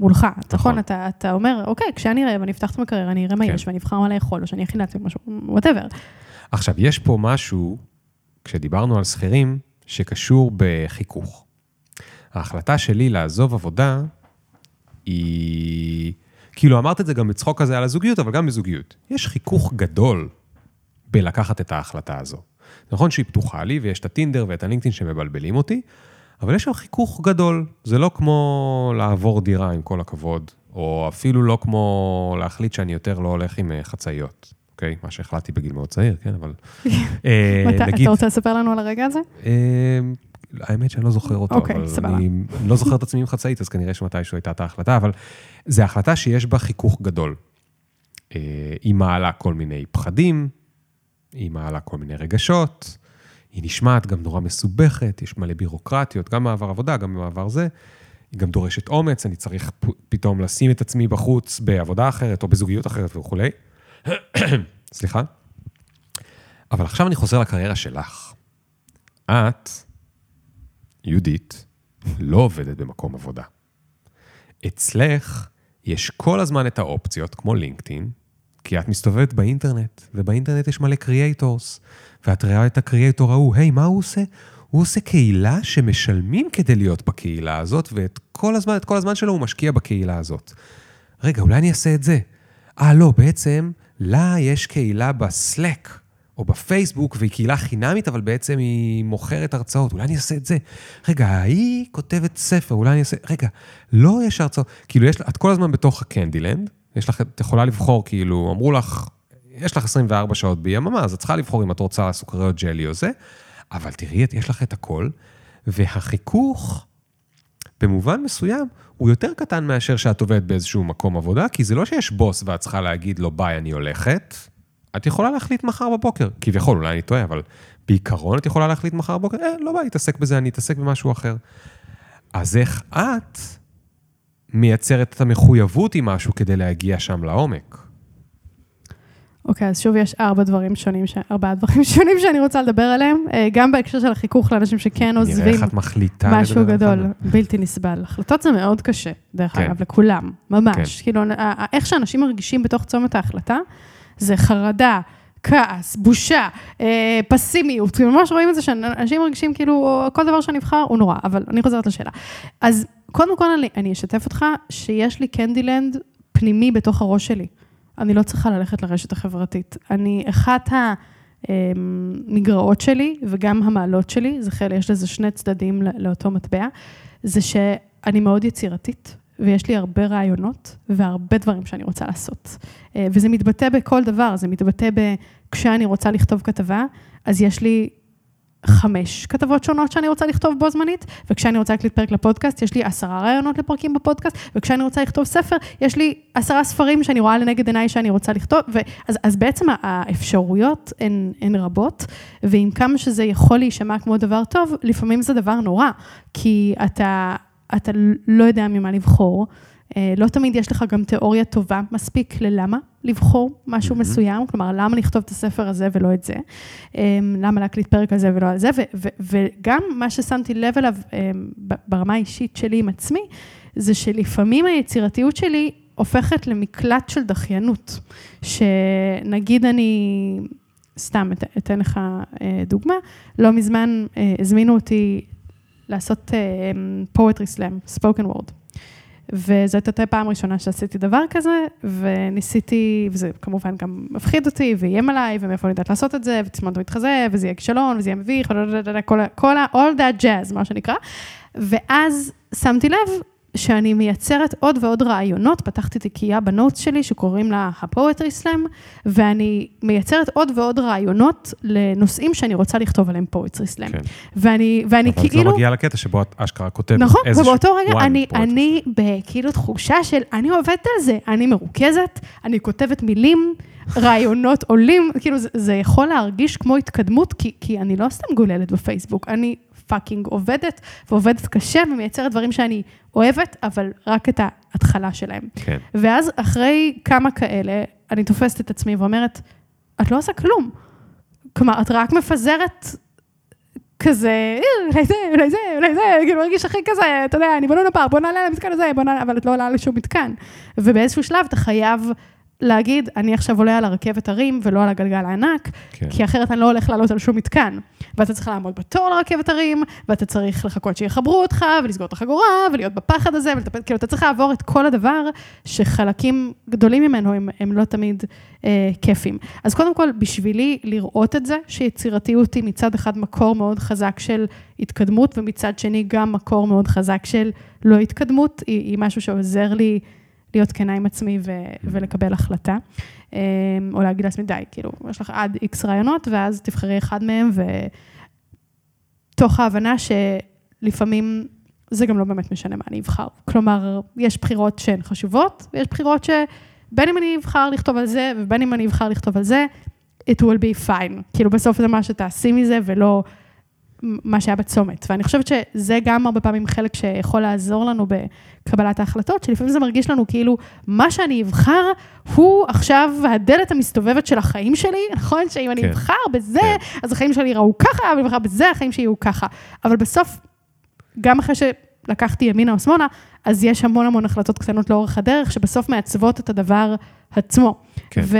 מולך, נכון? נכון. אתה, אתה אומר, אוקיי, כשאני רעב, אני אפתח את המקרר, אני אראה מה כן. יש, ואני אבחר מה לאכול, או שאני אכין לעצמי משהו, וואטאבר. עכשיו, יש פה משהו, כשדיברנו על שכירים, שקשור בחיכוך. ההחלטה שלי לעזוב עבודה היא... כאילו, אמרת את זה גם בצחוק כזה על הזוגיות, אבל גם בזוגיות. יש חיכוך גדול בלקחת את ההחלטה הזו. נכון שהיא פתוחה לי, ויש את הטינדר ואת הלינקדאין שמבלבלים אותי, אבל יש שם חיכוך גדול. זה לא כמו לעבור דירה, עם כל הכבוד, או אפילו לא כמו להחליט שאני יותר לא הולך עם אה, חצאיות, אוקיי? מה שהחלטתי בגיל מאוד צעיר, כן, אבל... אה, נגיד, אתה רוצה לספר לנו על הרגע הזה? אה, האמת שאני לא זוכר אותו, אוקיי, אבל סבבה. אני לא זוכר את עצמי עם חצאית, אז כנראה שמתישהו הייתה את ההחלטה, אבל זו החלטה שיש בה חיכוך גדול. היא מעלה כל מיני פחדים, היא מעלה כל מיני רגשות, היא נשמעת גם נורא מסובכת, יש מלא בירוקרטיות, גם מעבר עבודה, גם במעבר זה. היא גם דורשת אומץ, אני צריך פתאום לשים את עצמי בחוץ בעבודה אחרת או בזוגיות אחרת וכולי. סליחה. אבל עכשיו אני חוזר לקריירה שלך. את, יהודית, לא עובדת במקום עבודה. אצלך יש כל הזמן את האופציות, כמו לינקדאין, כי את מסתובבת באינטרנט, ובאינטרנט יש מלא קריאייטורס, ואת רואה את הקריאייטור ההוא, היי, מה הוא עושה? הוא עושה קהילה שמשלמים כדי להיות בקהילה הזאת, ואת כל הזמן, את כל הזמן שלו הוא משקיע בקהילה הזאת. רגע, אולי אני אעשה את זה. אה, לא, בעצם, לה יש קהילה בסלק, או בפייסבוק, והיא קהילה חינמית, אבל בעצם היא מוכרת הרצאות, אולי אני אעשה את זה. רגע, ההיא כותבת ספר, אולי אני אעשה... רגע, לא יש הרצאות. כאילו, יש, את כל הזמן בתוך הקנדילנד, יש לך, את יכולה לבחור, כאילו, אמרו לך, יש לך 24 שעות ביממה, אז את צריכה לבחור אם את רוצה סוכריות ג'לי או זה, אבל תראי, יש לך את הכל, והחיכוך במובן מסוים, הוא יותר קטן מאשר שאת עובדת באיזשהו מקום עבודה, כי זה לא שיש בוס ואת צריכה להגיד לו, ביי, אני הולכת. את יכולה להחליט מחר בבוקר, כביכול, אולי אני טועה, אבל בעיקרון את יכולה להחליט מחר בבוקר, אה, לא בא להתעסק בזה, אני אתעסק במשהו אחר. אז איך את מייצרת את המחויבות עם משהו כדי להגיע שם לעומק? אוקיי, okay, אז שוב יש ארבע דברים שונים, ש... ארבעה דברים שונים שאני רוצה לדבר עליהם, אה, גם בהקשר של החיכוך לאנשים שכן עוזבים. נראה איך את מחליטה. משהו גדול, בלתי נסבל. החלטות זה מאוד קשה, דרך כן. אגב, לכולם, ממש. כן. כאילו, איך שאנשים מרגישים בתוך צומת ההחלטה, זה חרדה, כעס, בושה, אה, פסימיות, ממש רואים את זה שאנשים מרגישים כאילו, כל דבר שנבחר הוא נורא, אבל אני חוזרת לשאלה. אז קודם כל אני, אני אשתף אותך שיש לי קנדילנד פנימי בתוך הראש שלי. אני לא צריכה ללכת לרשת החברתית. אני, אחת המגרעות שלי וגם המעלות שלי, זה חלק, יש לזה שני צדדים לאותו מטבע, זה שאני מאוד יצירתית, ויש לי הרבה רעיונות והרבה דברים שאני רוצה לעשות. אה, וזה מתבטא בכל דבר, זה מתבטא. כשאני רוצה לכתוב כתבה, אז יש לי חמש כתבות שונות שאני רוצה לכתוב בו זמנית, וכשאני רוצה להקליט פרק לפודקאסט, יש לי עשרה רעיונות לפרקים בפודקאסט, וכשאני רוצה לכתוב ספר, יש לי עשרה ספרים שאני רואה לנגד עיניי שאני רוצה לכתוב, ואז, אז בעצם האפשרויות הן, הן רבות, ועם כמה שזה יכול להישמע כמו דבר טוב, לפעמים זה דבר נורא, כי אתה, אתה לא יודע ממה לבחור. אה, לא תמיד יש לך גם תיאוריה טובה מספיק ללמה לבחור משהו mm-hmm. מסוים, כלומר, למה לכתוב את הספר הזה ולא את זה, אה, למה להקליט פרק על זה ולא על זה, וגם מה ששמתי לב אליו אה, ברמה האישית שלי עם עצמי, זה שלפעמים היצירתיות שלי הופכת למקלט של דחיינות, שנגיד אני, סתם אתן לך דוגמה, לא מזמן הזמינו אותי לעשות poetry slam, spoken word. וזאת הייתה פעם ראשונה שעשיתי דבר כזה, וניסיתי, וזה כמובן גם מפחיד אותי, ואיים עליי, ומאיפה אני יודעת לעשות את זה, ותסמונת מתחזה, וזה יהיה כישלון, וזה יהיה מביך, כל ה- all that jazz, מה שנקרא. ואז שמתי לב שאני מייצרת עוד ועוד רעיונות, פתחתי תיקייה בנוטס שלי שקוראים לה הפואטרי סלאם, ואני מייצרת עוד ועוד רעיונות לנושאים שאני רוצה לכתוב עליהם פואטרי סלאם. כן. ואני, ואני אבל כאילו... אבל את לא מגיעה לקטע שבו את אשכרה כותבת נכון, איזשהו... נכון, ובאותו רגע אני, אני בכאילו תחושה של, אני עובדת על זה, אני מרוכזת, אני כותבת מילים. רעיונות עולים, כאילו זה, זה יכול להרגיש כמו התקדמות, כי, כי אני לא סתם גוללת בפייסבוק, אני fucking עובדת, ועובדת קשה ומייצרת דברים שאני אוהבת, אבל רק את ההתחלה שלהם. כן. ואז אחרי כמה כאלה, אני תופסת את עצמי ואומרת, את לא עושה כלום. כלומר, את רק מפזרת כזה, אה, אולי זה, אולי זה, אולי זה, כאילו מרגיש הכי כזה, אתה יודע, אני בלונה פארק, בוא נעלה למתקן הזה, בוא נעלה, אבל את לא עולה לשום מתקן. ובאיזשהו שלב אתה חייב להגיד, אני עכשיו עולה על הרכבת הרים ולא על הגלגל הענק, כן. כי אחרת אני לא הולך לעלות על שום מתקן. ואתה צריך לעמוד בתור לרכבת הרים, ואתה צריך לחכות שיחברו אותך, ולסגור את החגורה, ולהיות בפחד הזה, ולטפל, כאילו, אתה צריך לעבור את כל הדבר שחלקים גדולים ממנו הם, הם לא תמיד אה, כיפים. אז קודם כל, בשבילי לראות את זה, שיצירתיות היא מצד אחד מקור מאוד חזק של התקדמות, ומצד שני גם מקור מאוד חזק של לא התקדמות, היא, היא משהו שעוזר לי להיות כנה עם עצמי ו- ולקבל החלטה. אמ, או להגיד לעצמי, די, כאילו, יש לך עד איקס רעיונות, ואז תבחרי אחד מהם, ותוך ההבנה שלפעמים זה גם לא באמת משנה מה אני אבחר. כלומר, יש בחירות שהן חשובות, ויש בחירות שבין אם אני אבחר לכתוב על זה, ובין אם אני אבחר לכתוב על זה, it will be fine. כאילו, בסוף זה מה שתעשי מזה, ולא... מה שהיה בצומת. ואני חושבת שזה גם הרבה פעמים חלק שיכול לעזור לנו בקבלת ההחלטות, שלפעמים זה מרגיש לנו כאילו, מה שאני אבחר הוא עכשיו הדלת המסתובבת של החיים שלי, נכון? שאם אני כן. אבחר בזה, כן. אז החיים שלי יראו ככה, ואם אני אבחר בזה, החיים שלי יהיו ככה. אבל בסוף, גם אחרי שלקחתי ימינה או שמאלה, אז יש המון המון החלטות קטנות לאורך הדרך, שבסוף מעצבות את הדבר עצמו. כן. ו,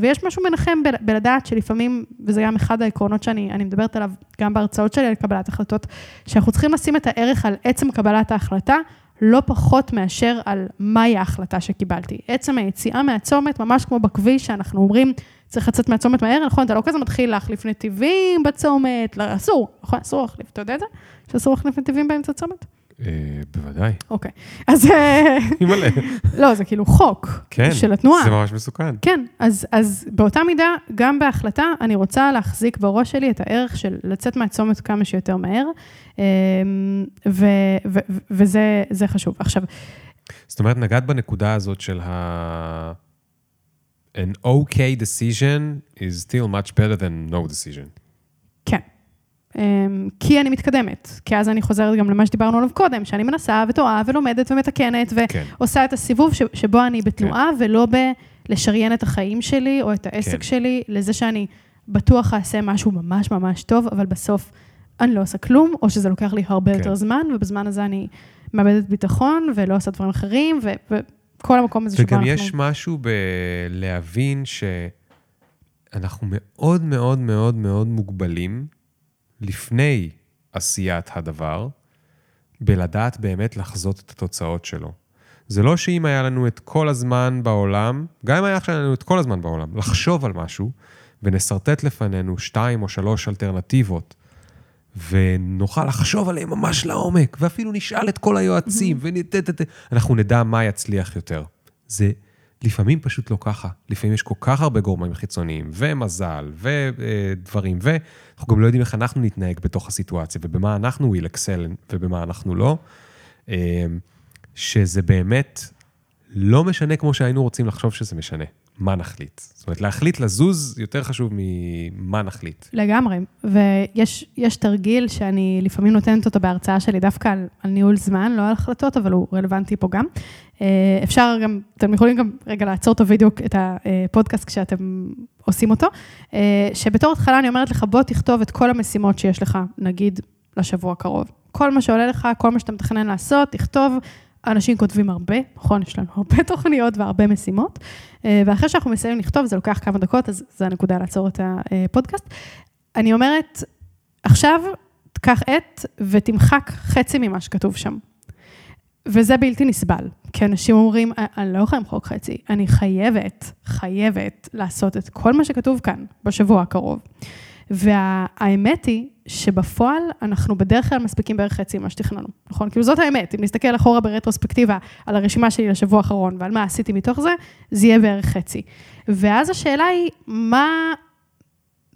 ויש משהו מנחם ב, בלדעת שלפעמים, וזה גם אחד העקרונות שאני מדברת עליו גם בהרצאות שלי על קבלת החלטות, שאנחנו צריכים לשים את הערך על עצם קבלת ההחלטה, לא פחות מאשר על מהי ההחלטה שקיבלתי. עצם היציאה מהצומת, ממש כמו בכביש, שאנחנו אומרים, צריך לצאת מהצומת מהר, נכון? אתה לא כזה מתחיל להחליף נתיבים בצומת, לא, אסור, נכון? אסור להחליף, אתה יודע את זה? שאסור להחליף נתיבים באמצע הצומת? אה, בוודאי. אוקיי. אז אימא'לה. לא, זה כאילו חוק כן. של התנועה. זה ממש מסוכן. כן, אז, באותה מידה, גם בהחלטה, אני רוצה להחזיק בראש שלי את הערך של לצאת מהצומת כמה שיותר מהר, אמ, וזה זה חשוב. עכשיו, זאת אומרת, נגעת בנקודה הזאת של ה... an okay decision is still much better than no decision. כן. אמ, כי אני מתקדמת, כי אז אני חוזרת גם למה שדיברנו עליו קודם, שאני מנסה וטועה ולומדת ומתקנת, כן. ועושה את הסיבוב ש, שבו אני בתנועה, ולא בלשריין את החיים שלי או את העסק כן. שלי, לזה שאני בטוח אעשה משהו ממש ממש טוב, אבל בסוף אני לא עושה כלום, או שזה לוקח לי הרבה כן. יותר זמן, ובזמן הזה אני מאבדת ביטחון ולא עושה דברים אחרים, ו, וכל המקום הזה שבו וגם אנחנו... יש משהו בלהבין שאנחנו מאוד מאוד מאוד מאוד מוגבלים לפני עשיית הדבר, בלדעת באמת לחזות את התוצאות שלו. זה לא שאם היה לנו את כל הזמן בעולם, גם אם היה עכשיו לנו את כל הזמן בעולם, לחשוב על משהו, ונשרטט לפנינו שתיים או שלוש אלטרנטיבות, ונוכל לחשוב עליהם ממש לעומק, ואפילו נשאל את כל היועצים, ונת... ת- ת- אנחנו נדע מה יצליח יותר. זה לפעמים פשוט לא ככה. לפעמים יש כל כך הרבה גורמים חיצוניים, ומזל, ודברים, ואנחנו גם לא יודעים איך אנחנו נתנהג בתוך הסיטואציה, ובמה אנחנו will excel ובמה אנחנו לא. אה, שזה באמת לא משנה כמו שהיינו רוצים לחשוב שזה משנה. מה נחליט. זאת אומרת, להחליט לזוז יותר חשוב ממה נחליט. לגמרי, ויש יש תרגיל שאני לפעמים נותנת אותו בהרצאה שלי דווקא על, על ניהול זמן, לא על החלטות, אבל הוא רלוונטי פה גם. אה, אפשר גם, אתם יכולים גם רגע לעצור את הוידאו, את הפודקאסט כשאתם עושים אותו, אה, שבתור התחלה אני אומרת לך, בוא תכתוב את כל המשימות שיש לך, נגיד, לשבוע הקרוב. כל מה שעולה לך, כל מה שאתה מתכנן לעשות, תכתוב. אנשים כותבים הרבה, נכון? יש לנו הרבה תוכניות והרבה משימות. אה, ואחרי שאנחנו מסיימים לכתוב, זה לוקח כמה דקות, אז זו הנקודה לעצור את הפודקאסט. אני אומרת, עכשיו תקח עט ותמחק חצי ממה שכתוב שם. וזה בלתי נסבל, כי אנשים אומרים, אני לא יכולה למחוק חצי, אני חייבת, חייבת לעשות את כל מה שכתוב כאן בשבוע הקרוב. והאמת היא שבפועל אנחנו בדרך כלל מספיקים בערך חצי ממה שתכננו, נכון? כאילו זאת האמת, אם נסתכל אחורה ברטרוספקטיבה על הרשימה שלי לשבוע האחרון ועל מה עשיתי מתוך זה, זה יהיה בערך חצי. ואז השאלה היא, מה,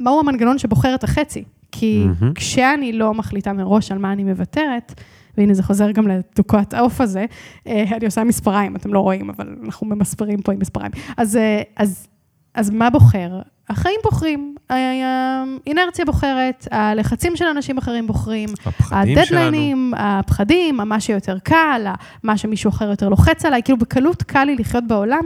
מהו המנגנון שבוחר את החצי? כי מהמם. כשאני לא מחליטה מראש על מה אני מוותרת, והנה זה חוזר גם לתוקעת העוף הזה, אה, אני עושה מספריים, אתם לא רואים, אבל אנחנו ממספרים פה עם מספריים. אז, אה, אז, אז מה בוחר? החיים בוחרים, האינרציה בוחרת, הלחצים של אנשים אחרים בוחרים. הדדליינים, הפחדים, מה שיותר קל, מה שמישהו אחר יותר לוחץ עליי, כאילו בקלות קל לי לחיות בעולם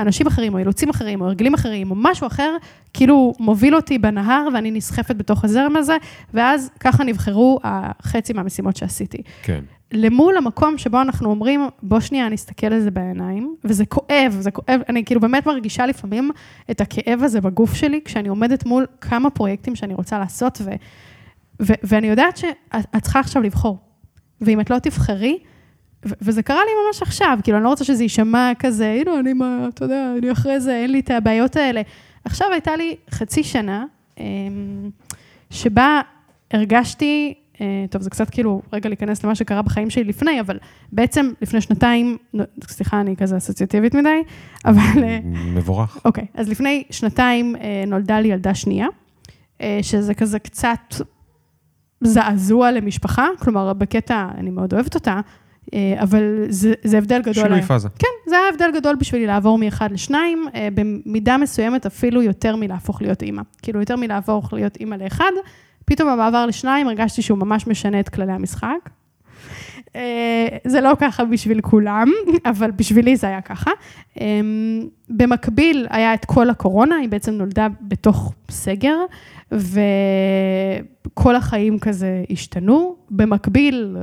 שאנשים אחרים, או אילוצים אחרים, או הרגלים אחרים, או משהו אחר, כאילו מוביל אותי בנהר ואני נסחפת בתוך הזרם הזה, ואז ככה נבחרו החצי מהמשימות שעשיתי. כן. למול המקום שבו אנחנו אומרים, בוא שנייה נסתכל על זה בעיניים, וזה כואב, זה כואב, אני כאילו באמת מרגישה לפעמים את הכאב הזה בגוף שלי, כשאני עומדת מול כמה פרויקטים שאני רוצה לעשות, ו, ו, ואני יודעת שאת צריכה עכשיו לבחור. ואם את לא תבחרי, וזה קרה לי ממש עכשיו, כאילו, אני לא רוצה שזה יישמע כזה, הנה, אני מה, אתה יודע, אני אחרי זה, אין לי את הבעיות האלה. עכשיו הייתה לי חצי שנה, אמ, שבה הרגשתי, אה, טוב, זה קצת כאילו, רגע להיכנס למה שקרה בחיים שלי לפני, אבל בעצם לפני שנתיים, סליחה, אני כזה אסוציאטיבית מדי, אבל... אה, מבורך. אוקיי, אז לפני שנתיים אה, נולדה לי ילדה שנייה, שזה כזה קצת זעזוע למשפחה, כלומר, בקטע, אני מאוד אוהבת אותה, אבל זה, זה הבדל גדול. שינוי היה. פאזה. כן, זה היה הבדל גדול בשבילי לעבור מאחד לשניים, אה, במידה מסוימת אפילו יותר מלהפוך להיות אימא. כאילו, יותר מלעבור להיות אימא לאחד, פתאום המעבר לשניים הרגשתי שהוא ממש משנה את כללי המשחק. אה, זה לא ככה בשביל כולם, אבל בשבילי זה היה ככה. אה, במקביל היה את כל הקורונה, היא בעצם נולדה בתוך סגר, וכל החיים כזה השתנו. במקביל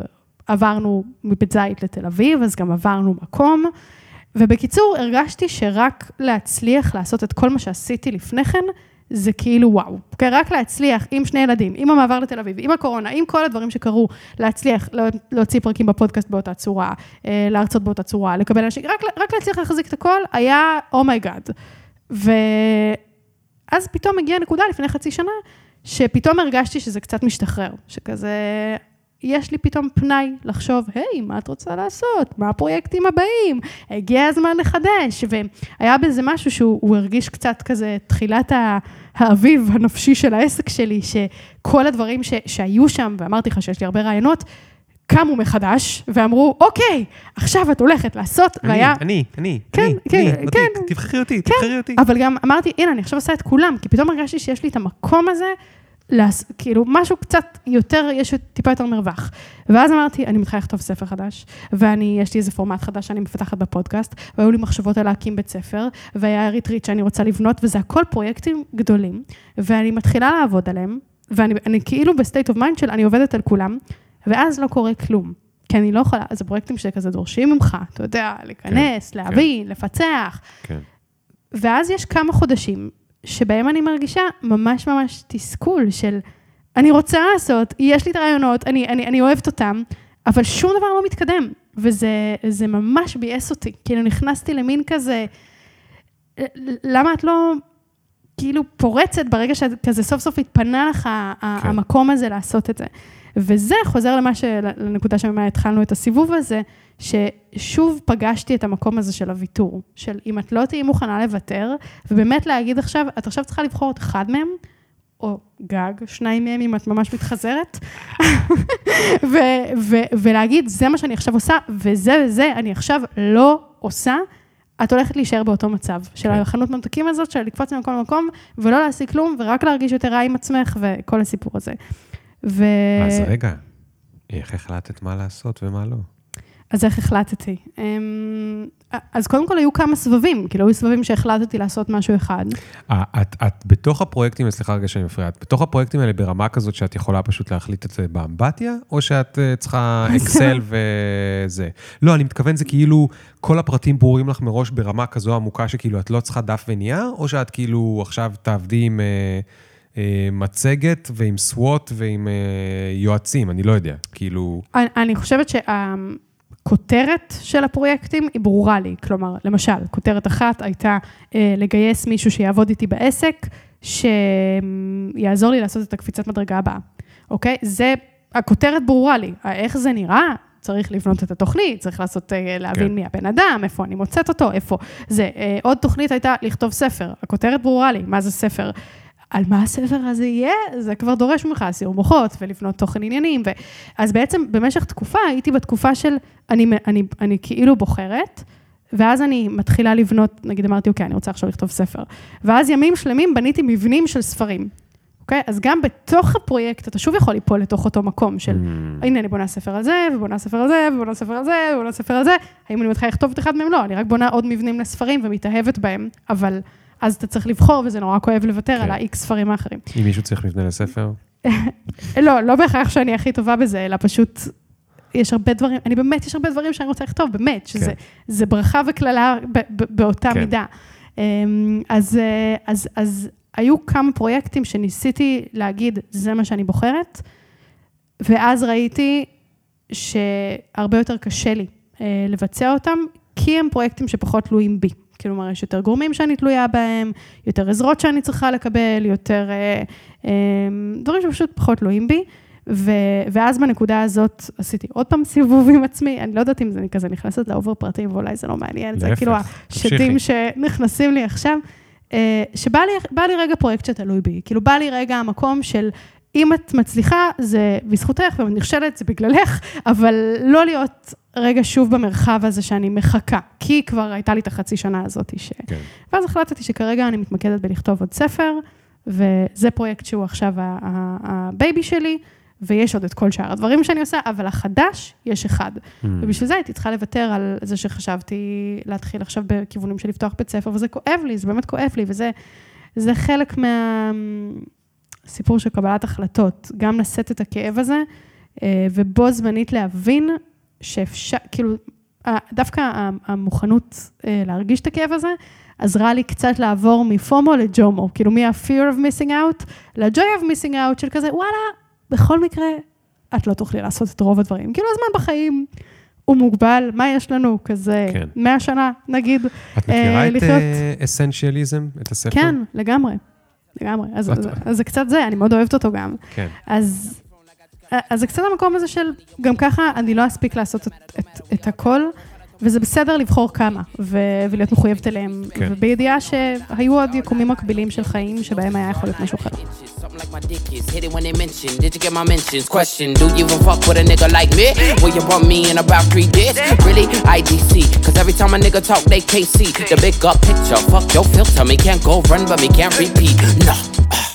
עברנו מבית זית לתל אביב, אז גם עברנו מקום. ובקיצור, הרגשתי שרק להצליח לעשות את כל מה שעשיתי לפני כן, זה כאילו וואו. אוקיי? רק להצליח עם שני ילדים, עם המעבר לתל אביב, עם הקורונה, עם כל הדברים שקרו, להצליח להוציא פרקים בפודקאסט באותה צורה, אה, להרצות באותה צורה, לקבל אנשים, רק, רק להצליח להחזיק את הכל, היה oh my God. ואז פתאום הגיעה נקודה לפני חצי שנה, שפתאום הרגשתי שזה קצת משתחרר, שכזה, יש לי פתאום פנאי לחשוב, היי, מה את רוצה לעשות? מה הפרויקטים הבאים? הגיע הזמן לחדש. והיה בזה משהו שהוא הרגיש קצת כזה תחילת האביב הנפשי של העסק שלי, שכל הדברים ש, שהיו שם, ואמרתי לך שיש לי הרבה רעיונות, קמו מחדש ואמרו, אוקיי, עכשיו את הולכת לעשות, אני, והיה... אני, אני, כן, אני, כן, אני, כן. אותי, תבחרי אותי, תבחרי אותי. אבל גם אמרתי, הנה, אני עכשיו עושה את כולם, כי פתאום הרגשתי שיש לי את המקום הזה, לעש... כאילו, משהו קצת יותר, יש טיפה יותר מרווח. ואז אמרתי, אני מתחילה לכתוב ספר חדש, ואני, יש לי איזה פורמט חדש שאני מפתחת בפודקאסט, והיו לי מחשבות על להקים בית ספר, והיה ריטריט שאני רוצה לבנות, וזה הכל פרויקטים גדולים, ואני מתחילה לעבוד עליהם, ואני אני כאילו ב state of mind של אני עובדת על כולם, ואז לא קורה כלום. כי אני לא יכולה, זה פרויקטים שכזה דורשים ממך, אתה יודע, להיכנס, כן, להבין, כן. לפצח. כן. ואז יש כמה חודשים שבהם אני מרגישה ממש ממש תסכול של, אני רוצה לעשות, יש לי את הרעיונות, אני, אני, אני אוהבת אותם, אבל שום דבר לא מתקדם. וזה ממש ביאס אותי. כאילו, נכנסתי למין כזה, למה את לא כאילו פורצת ברגע שכזה סוף סוף התפנה לך כן. המקום הזה לעשות את זה. וזה חוזר למה ש... לנקודה שממה התחלנו את הסיבוב הזה, ששוב פגשתי את המקום הזה של הוויתור, של אם את לא תהיי מוכנה לוותר, ובאמת להגיד עכשיו, את עכשיו צריכה לבחור את אחד מהם, או גג, שניים מהם אם את ממש מתחזרת, ו- ו- ולהגיד, זה מה שאני עכשיו עושה, וזה וזה אני עכשיו לא עושה, את הולכת להישאר באותו מצב, של כן. החנות ממתקים הזאת, של לקפוץ ממקום למקום, ולא להשיג כלום, ורק להרגיש יותר רע עם עצמך, וכל הסיפור הזה. ו... אז רגע, איך החלטת מה לעשות ומה לא? אז איך החלטתי? אמ, אז קודם כל היו כמה סבבים, כאילו היו סבבים שהחלטתי לעשות משהו אחד. אה, את, את בתוך הפרויקטים, סליחה רגע שאני מפריע, את בתוך הפרויקטים האלה ברמה כזאת שאת יכולה פשוט להחליט את זה באמבטיה, או שאת אה, צריכה אקסל וזה? לא, אני מתכוון זה כאילו כל הפרטים ברורים לך מראש ברמה כזו עמוקה שכאילו את לא צריכה דף ונייר, או שאת כאילו עכשיו תעבדי עם... אה, מצגת ועם סוואט ועם יועצים, אני לא יודע, כאילו... אני, אני חושבת שה... הכותרת של הפרויקטים היא ברורה לי. כלומר, למשל, כותרת אחת הייתה אה, לגייס מישהו שיעבוד איתי בעסק, שיעזור לי לעשות את הקפיצת מדרגה הבאה, אוקיי? זה, הכותרת ברורה לי. איך זה נראה? צריך לבנות את התוכנית, צריך לעשות, אה, להבין כן. מי הבן אדם, איפה אני מוצאת אותו, איפה זה. אה, עוד תוכנית הייתה לכתוב ספר. הכותרת ברורה לי, מה זה ספר? על מה הספר הזה יהיה, זה כבר דורש ממך סיור מוחות ולבנות תוכן עניינים. ו... אז בעצם במשך תקופה, הייתי בתקופה של אני, אני, אני כאילו בוחרת, ואז אני מתחילה לבנות, נגיד אמרתי, אוקיי, אני רוצה עכשיו לכתוב ספר. ואז ימים שלמים בניתי מבנים של ספרים. אוקיי? אז גם בתוך הפרויקט, אתה שוב יכול ליפול לתוך אותו מקום של, mm. הנה, אני בונה ספר על זה, ובונה ספר על זה, ובונה ספר על זה, ובונה ספר על זה. האם אני מתחילה לכתוב את אחד מהם? לא, אני רק בונה עוד מבנים לספרים ומתאהבת בהם, אבל אז אתה צריך לבחור, וזה נורא כואב לוותר כן. על ה-X ספרים האחרים. אם מישהו צריך מבנה לספר? לא, לא בהכרח שאני הכי טובה בזה, אלא פשוט יש הרבה דברים, אני באמת, יש הרבה דברים שאני רוצה לכתוב, באמת, שזה כן. ברכה וקללה באותה כן. מידה. אמ, אז, אז, אז היו כמה פרויקטים שניסיתי להגיד, זה מה שאני בוחרת, ואז ראיתי שהרבה יותר קשה לי אה, לבצע אותם, כי הם פרויקטים שפחות תלויים בי. כלומר, יש יותר גורמים שאני תלויה בהם, יותר עזרות שאני צריכה לקבל, יותר אה, אה, דברים שפשוט פחות תלויים בי. ו, ואז בנקודה הזאת עשיתי עוד פעם סיבוב עם עצמי, אני לא יודעת אם זה כזה נכנסת לאובר פרטים, ואולי זה לא מעניין, להפך, זה כאילו השדים שנכנסים לי עכשיו, אה, שבא לי, לי רגע פרויקט שתלוי בי, כאילו בא לי רגע המקום של אם את מצליחה, זה בזכותך, ואם את נכשלת, זה בגללך, אבל לא להיות רגע שוב במרחב הזה שאני מחכה, כי כבר הייתה לי את החצי שנה הזאת. ש... כן. ואז החלטתי שכרגע אני מתמקדת בלכתוב עוד ספר, וזה פרויקט שהוא עכשיו ה baby שלי, ויש עוד את כל שאר הדברים שאני עושה, אבל החדש, יש אחד. Mm. ובשביל זה הייתי צריכה לוותר על זה שחשבתי להתחיל עכשיו בכיוונים של לפתוח בית ספר, וזה כואב לי, זה באמת כואב לי, וזה חלק מהסיפור של קבלת החלטות, גם לשאת את הכאב הזה, אה, ובו זמנית להבין שאפשר, כאילו, דווקא המוכנות אה, להרגיש את הכאב הזה, עזרה לי קצת לעבור מפומו לג'ומו, כאילו מה-fear of missing out ל-joy of missing out של כזה, וואלה, בכל מקרה, את לא תוכלי לעשות את רוב הדברים. כאילו, הזמן בחיים הוא מוגבל, מה יש לנו כזה, כן. 100 שנה, נגיד, את מכירה אה, את לחיות... אסנציאליזם, את הספר? כן, לגמרי, לגמרי. אז, אז, אז זה קצת זה, אני מאוד אוהבת אותו גם. כן. אז אז זה קצת המקום הזה של, גם ככה אני לא אספיק לעשות את, את, את הכל, וזה בסדר לבחור כמה, ו- ולהיות מחויבת אליהם, כן. ובידיעה שהיו עוד יקומים מקבילים של חיים, שבהם היה יכול להיות משהו אחר. Fuck your filter. Me can't go run, but me can't repeat. No.